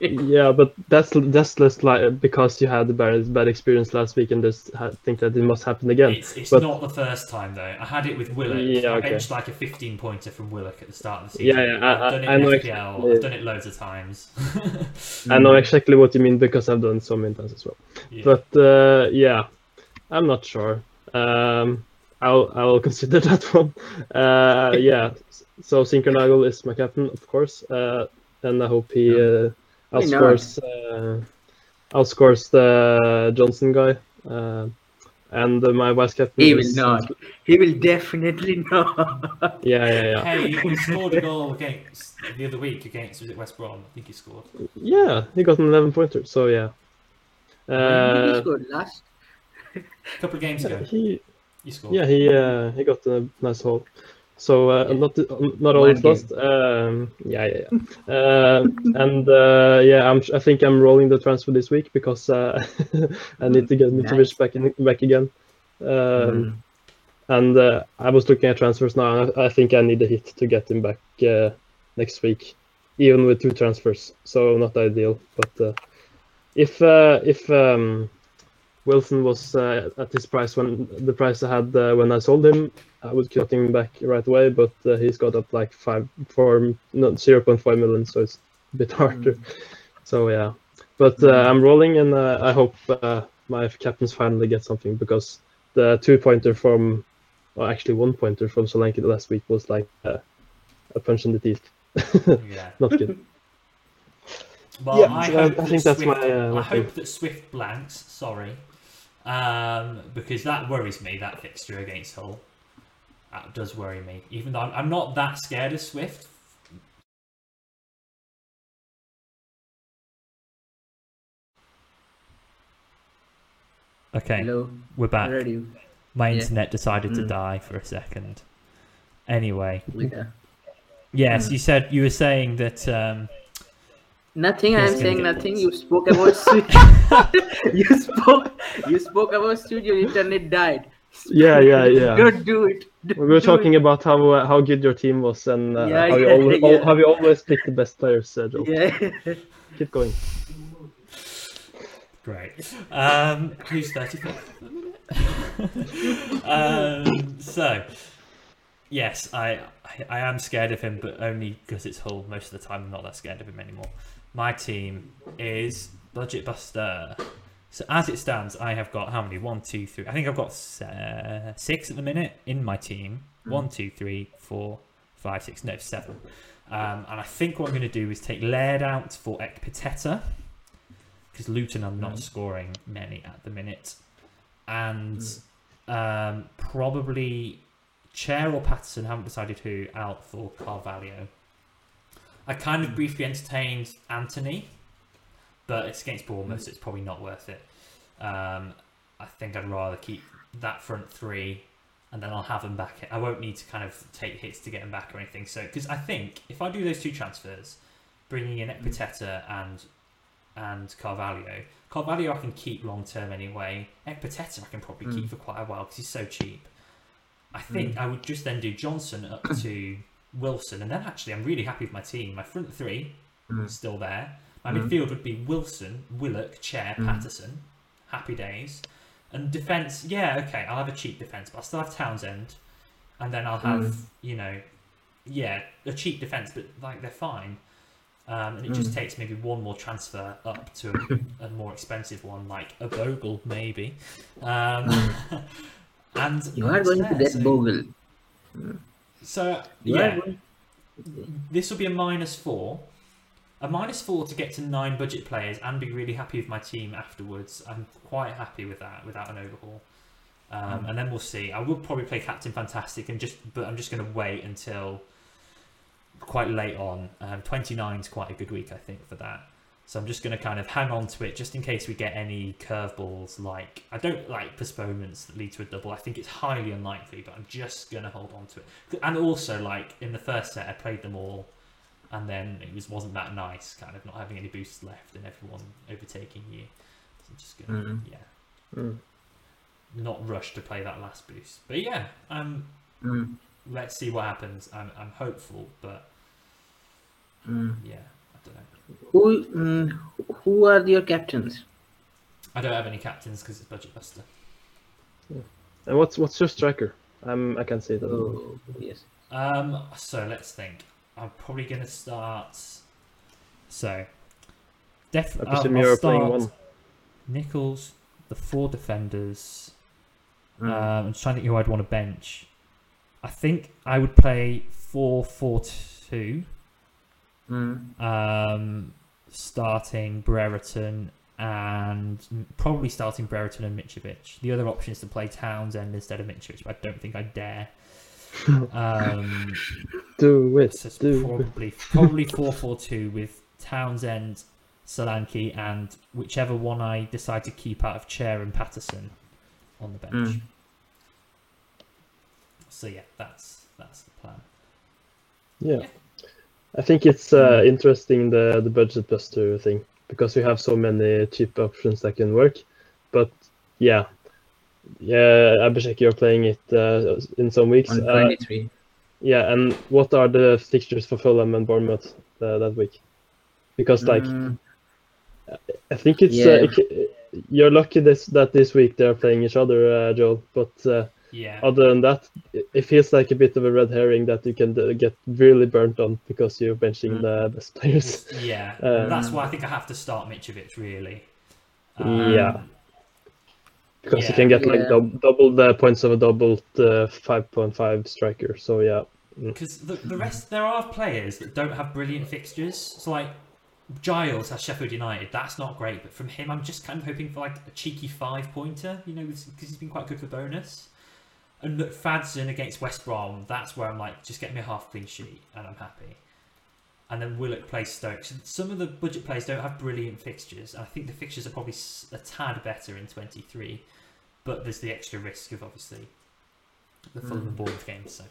S3: Yeah, but that's that's just like because you had the bad bad experience last week and just ha- think that it must happen again.
S1: It's, it's
S3: but-
S1: not the first time though. I had it with Willock.
S3: Yeah,
S1: I
S3: okay.
S1: benched like a 15 pointer from Willock at the start of the season.
S3: Yeah, yeah, I-
S1: I've done it
S3: I- I know
S1: FPL.
S3: exactly.
S1: I've done it loads of times.
S3: I know exactly what you mean because I've done so many times as well.
S1: Yeah.
S3: But uh, yeah, I'm not sure. Um, I'll I'll consider that one. Uh, yeah. So Zinckernagel is my captain, of course, uh, and I hope he uh, outscores uh, outscores the Johnson guy. Uh, and uh, my vice captain.
S2: He will
S3: is-
S2: not. He will definitely not.
S3: Yeah, yeah, yeah.
S1: hey, he scored a goal against the other week against was it West Brom? I think he scored.
S3: Yeah, he got an 11 pointer, so yeah.
S2: When did he
S3: Uh,
S2: score last?
S1: A couple of games ago,
S3: he,
S1: he scored.
S3: yeah, he uh, he got a nice hole. So uh, not not all
S2: One
S3: is lost. Um, yeah, yeah, yeah. Uh, and uh, yeah, I'm I think I'm rolling the transfer this week because uh, I need to get Mitrovic
S2: Nice.
S3: back in back again. Um,
S2: Mm.
S3: And uh, I was looking at transfers now, and I, I think I need a hit to get him back uh, next week, even with two transfers. So not ideal, but uh, if uh, if um, Wilson was uh, at this price when the price I had uh, when I sold him, I would cut him back right away. But uh, he's got up like five, four, not zero point five million, so it's a bit harder. So yeah, but uh, I'm rolling, and uh, I hope uh, my captains finally get something because the two pointer from, or actually one pointer from Solanke last week was like uh, a punch in the teeth.
S1: Yeah.
S3: Not good.
S1: Well,
S3: Yeah,
S1: I,
S3: so I-
S1: hope
S3: I
S1: that
S3: think that's
S1: Swift,
S3: my, uh,
S1: I hope that Swift blanks. Sorry, um, because that worries me. That fixture against Hull, that does worry me. Even though I'm, I'm not that scared of Swift. Okay,
S2: Hello,
S1: we're back.
S2: where are you?
S1: My
S2: Yeah.
S1: internet decided to
S2: Mm.
S1: die for a second. Anyway,
S2: Yeah.
S1: yes,
S2: Mm.
S1: you said you were saying that. Um,
S2: Nothing. I'm saying nothing.
S1: this?
S2: You spoke about Switch. you spoke. You spoke about studio Your internet died.
S3: Yeah, yeah, yeah.
S2: Don't do it.
S3: We were talking about how uh, how good your team was and uh,
S2: Yeah,
S3: how, you always,
S2: yeah.
S3: how you always pick the best players, uh, Joe.
S2: Yeah.
S3: Keep going.
S1: Great. Um, who's 34? um, so, yes, I, I I am scared of him, but only because it's Hull. Most of the time, I'm not that scared of him anymore. My team is Budget Buster. So as it stands, I have got how many? One, two, three. I think I've got uh, six at the minute in my team. One, two, three, four, five, six. No, seven. Um, and I think what I'm going to do is take Laird out for Ekpiteta because Luton are not
S2: Mhm.
S1: scoring many at the minute, and um, probably Chair or Patterson haven't decided who out for Carvalho. I kind of briefly entertained Anthony, but it's against Bournemouth, so it's probably not worth it. Um, I think I'd rather keep that front three, and then I'll have them back. I won't need to kind of take hits to get them back or anything. So, because I think if I do those two transfers, bringing in Ekpiteta and and Carvalho, Carvalho I can keep long term anyway. Ekpiteta I can probably keep
S2: Mm.
S1: for quite a while because he's so cheap. I think I would just then do Johnson up to Wilson, and then actually I'm really happy with my team. My front three
S2: Mm.
S1: still there. My
S2: Mm.
S1: midfield would be Wilson, Willock, Chair,
S2: Mm.
S1: Patterson. Happy days. And defence, yeah, okay, I'll have a cheap defence, but I'll still have Townsend. And then I'll have,
S2: Mm.
S1: you know, yeah, a cheap defence, but like they're fine. Um, and it just
S2: Mm.
S1: takes maybe one more transfer up to a, a more expensive one, like a Bogle, maybe. Um, and
S2: Mm. You are going
S1: it's
S2: to
S1: there,
S2: get
S1: so-
S2: Bogle.
S1: So,
S2: You
S1: yeah, this will be a minus four. A minus four to get to nine budget players and be really happy with my team afterwards. I'm quite happy with that without an overhaul. Um,
S2: Mm.
S1: And then we'll see. I would probably play Captain Fantastic and just, but I'm just going to wait until quite late on. Um, 29 is quite a good week, I think, for that. So I'm just going to kind of hang on to it just in case we get any curveballs. Like I don't like postponements that lead to a double. I think it's highly unlikely, but I'm just going to hold on to it. And also, like in the first set, I played them all, and then it was wasn't that nice, kind of not having any boosts left and everyone overtaking you. So just gonna
S2: Mhm.
S1: yeah,
S3: Mm.
S1: not rush to play that last boost. But yeah, um,
S2: Mm.
S1: let's see what happens. I'm I'm hopeful, but
S2: Mm.
S1: yeah, I don't know.
S2: Who mm, who are your captains?
S1: I don't have any captains because it's budget buster. Yeah.
S3: And what's what's your striker? Um, I can see that.
S2: Oh yes.
S1: Um, so let's think. I'm probably gonna start. So, def- I'll- I'll start
S3: one.
S1: Nicholls, the four defenders.
S2: Mm.
S1: Um, I'm just trying to think who I'd want to bench. I think I would play 4 4 2,
S2: Mm.
S1: um, starting Brereton and probably starting Brereton and Mitrovic. The other option is to play Townsend instead of Mitrovic, but I don't think I dare. Um,
S3: Do it.
S1: so it's
S3: Do it.
S1: probably probably 4 4 2 with Townsend, Solanke, and whichever one I decide to keep out of Chair and Patterson on the bench.
S2: Mm.
S1: So yeah, that's that's the plan.
S3: Yeah. I think it's uh, interesting the the budget buster thing because we have so many cheap options that can work. But yeah, yeah, Abhishek, you're playing it uh, in some weeks.
S2: On
S3: Uh, yeah, and what are the fixtures for Fulham and Bournemouth uh, that week? Because like
S2: Mm.
S3: I think it's
S2: Yeah.
S3: uh, it, you're lucky this that this week they're playing each other, uh, Joel. But uh,
S1: Yeah.
S3: other than that, it- it feels like a bit of a red herring that you can uh, get really burnt on because you're benching
S2: Mm.
S3: the best players.
S1: Yeah.
S3: Uh,
S1: That's why I think I have to start Mitrovic really. Um,
S3: Yeah. Because you can get like
S2: Yeah.
S3: dub- double the points of a doubled uh, 5.5 striker. So yeah,
S1: Because the, the rest, there are players that don't have brilliant fixtures. So like Giles has Sheffield United. That's not great, but from him, I'm just kind of hoping for like a cheeky five pointer. You know, because he's been quite good for bonus. And look, Fadson against West Brom. That's where I'm like, just get me a half clean sheet, and I'm happy. And then Willock plays Stoke. So some of the budget players don't have brilliant fixtures. and I think the fixtures are probably a tad better in 23, but there's the extra risk of obviously the Fulham and Bournemouth games. So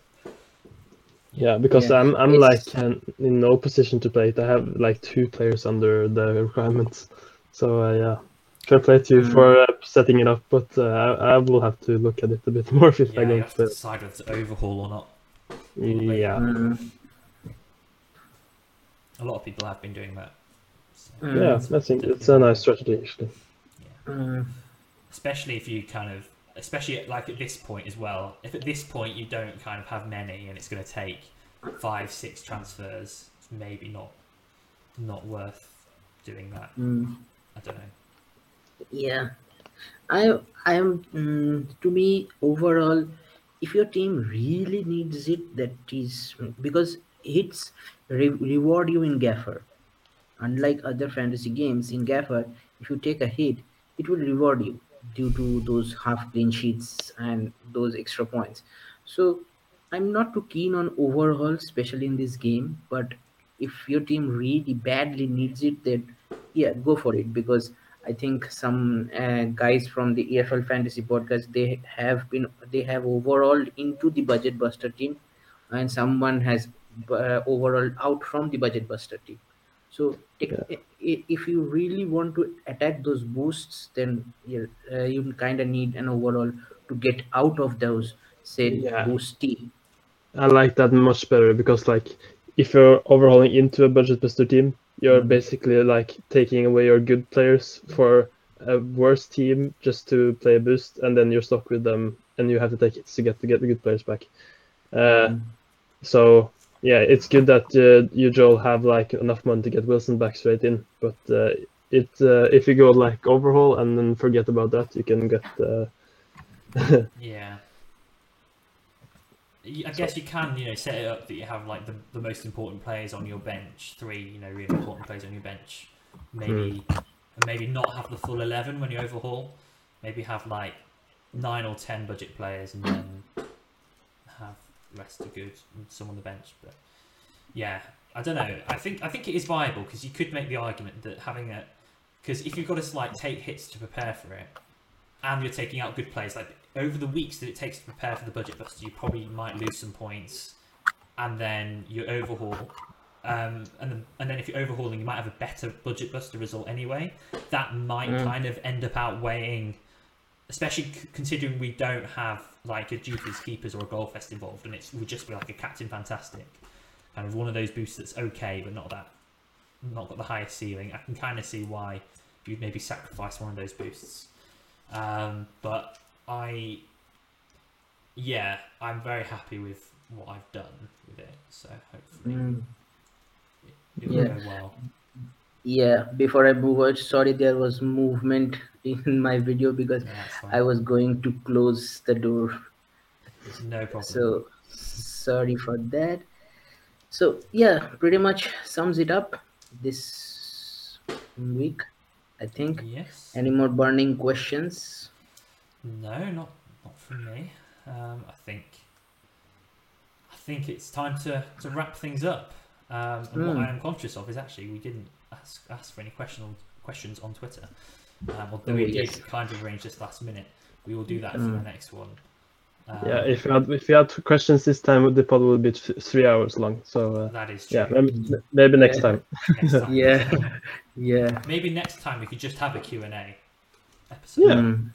S3: yeah. Because
S2: Yeah,
S3: I'm I'm
S2: it's-
S3: like in no position to play it. I have like two players under the requirements. So uh, yeah, fair play to you
S2: Mm.
S3: for uh, setting it up. But uh, I, I will have to look at it a bit more if
S1: Yeah,
S3: I
S1: you
S3: don't
S1: have to decide whether to overhaul or not.
S3: Yeah.
S2: Mm,
S1: A lot of people have been doing that. So,
S2: mm,
S3: Yeah, I think it's a nice strategy actually.
S2: mm,
S1: especially if you kind of, especially at, like at this point as well. If at this point you don't kind of have many, and it's going to take five, six transfers, it's maybe not not worth doing that.
S2: mm.
S1: I don't know.
S2: Yeah, I I am mm, to me overall, if your team really needs it, that is because hits re- reward you in Gaffer. Unlike other fantasy games, in Gaffer, if you take a hit, it will reward you due to those half clean sheets and those extra points. So I'm not too keen on overhaul, especially in this game. But if your team really badly needs it, then yeah, go for it because I think some uh, guys from the EFL Fantasy Podcast they have been they have overall into the Budget Buster team, and someone has uh, overall out from the Budget Buster team. So take, i- i- if you really want to attack those boosts, then you uh, you kind of need an overall to get out of those said
S3: Yeah.
S2: boost team.
S3: I like that much better because like if you're overhauling into a budget buster team, you're
S2: Mhm.
S3: basically like taking away your good players for a worse team just to play a boost, and then you're stuck with them, and you have to take it to get to get the good players back. Uh,
S2: Mm.
S3: so yeah, it's good that uh, you Joel have like enough money to get Wilson back straight in, but uh, it uh, if you go like overhaul and then forget about that, you can get. Uh,
S1: Yeah. I guess you can, you know, set it up that you have like the, the most important players on your bench, three, you know, really important players on your bench. Maybe, and maybe not have the full eleven when you overhaul. Maybe have like nine or ten budget players, and then have are good and some on the bench. But yeah, I don't know. I think I think it is viable because you could make the argument that having a because if you've got to like take hits to prepare for it, and you're taking out good players, like over the weeks that it takes to prepare for the budget buster, you probably might lose some points, and then you overhaul, um, and then and then if you're overhauling, you might have a better budget buster result anyway. That might
S2: Mm.
S1: kind of end up outweighing, especially c- considering we don't have like a duties keepers or a goal fest involved, and it's would just be like a captain fantastic, kind of one of those boosts that's okay, but not that, not got the highest ceiling. I can kind of see why you'd maybe sacrifice one of those boosts. Um, but I, yeah, I'm very happy with what I've done with it. So hopefully
S2: Mm.
S1: it will
S2: Yeah.
S1: go well.
S2: Yeah, before I move on, sorry there was movement in my video because. I was going to close the door.
S1: no problem.
S2: So sorry for that. So yeah, pretty much sums it up this week, I think.
S1: yes.
S2: Any more burning questions?
S1: No, not not from me. Um, I think I think it's time to, to wrap things up. Um, and what
S2: Hmm.
S1: I am conscious of is actually we didn't ask ask for any question on, questions on Twitter. Um, although
S2: Oh,
S1: we
S2: yes.
S1: did kind of arrange this last minute. We will do that for
S2: Hmm.
S1: the next one. Um,
S3: yeah, if you had if you had questions this time, the pod will be th- three hours long. So uh,
S1: that is true.
S3: yeah, maybe, maybe next
S2: Yeah.
S3: time.
S1: Next time.
S2: Yeah, yeah.
S1: Maybe next time we could just have a Q&A episode.
S3: Yeah.
S2: Mm.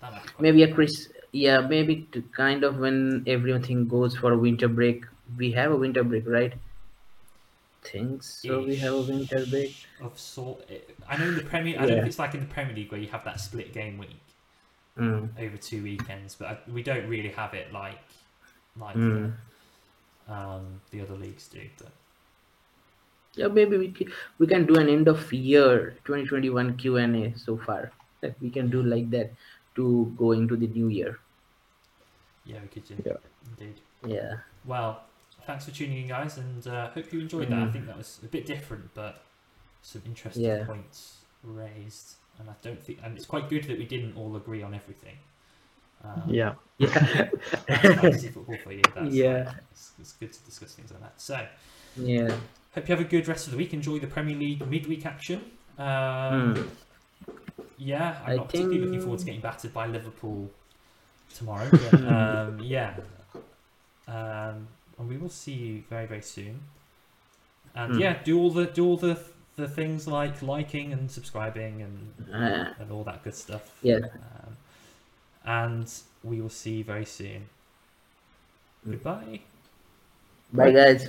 S1: That might be quite
S2: Maybe a Chris. Yeah, maybe to kind of when everything goes for a winter break. We have a winter break, right? Think so. We have a winter break.
S1: of sort. I know in the Premier. I don't know if it's like in the Premier League where you have that split game week
S2: Mm.
S1: over two weekends, but I, we don't really have it like like
S2: Mm.
S1: um, the other leagues do. But
S2: Yeah, maybe we can, we can do an end of year 2021 Q and A so far. That we can do like that to go into the new year.
S1: yeah, we could do.
S3: Yeah.
S1: Indeed.
S2: Yeah.
S1: Well, thanks for tuning in, guys, and uh, hope you enjoyed that. I
S2: Mm.
S1: think that was a bit different, but some interesting
S2: Yeah.
S1: points raised. And I don't think, and it's quite good that we didn't all agree on everything. Um,
S3: Yeah.
S2: Yeah.
S1: fantasy football for you. That's,
S2: Yeah.
S1: it's, it's good to discuss things like that. So,
S2: yeah.
S1: hope you have a good rest of the week. Enjoy the Premier League midweek action. Um,
S2: Mm.
S1: Yeah, I'm
S2: I
S1: not particularly looking forward to getting battered by Liverpool tomorrow. But, um, yeah, um, and we will see you very very soon. And
S2: Hmm.
S1: yeah, do all the do all the the things like liking and subscribing and
S2: Uh,
S1: and all that good stuff.
S2: yeah.
S1: Um, and we will see you very soon.
S2: Hmm.
S1: Goodbye.
S2: Bye, guys.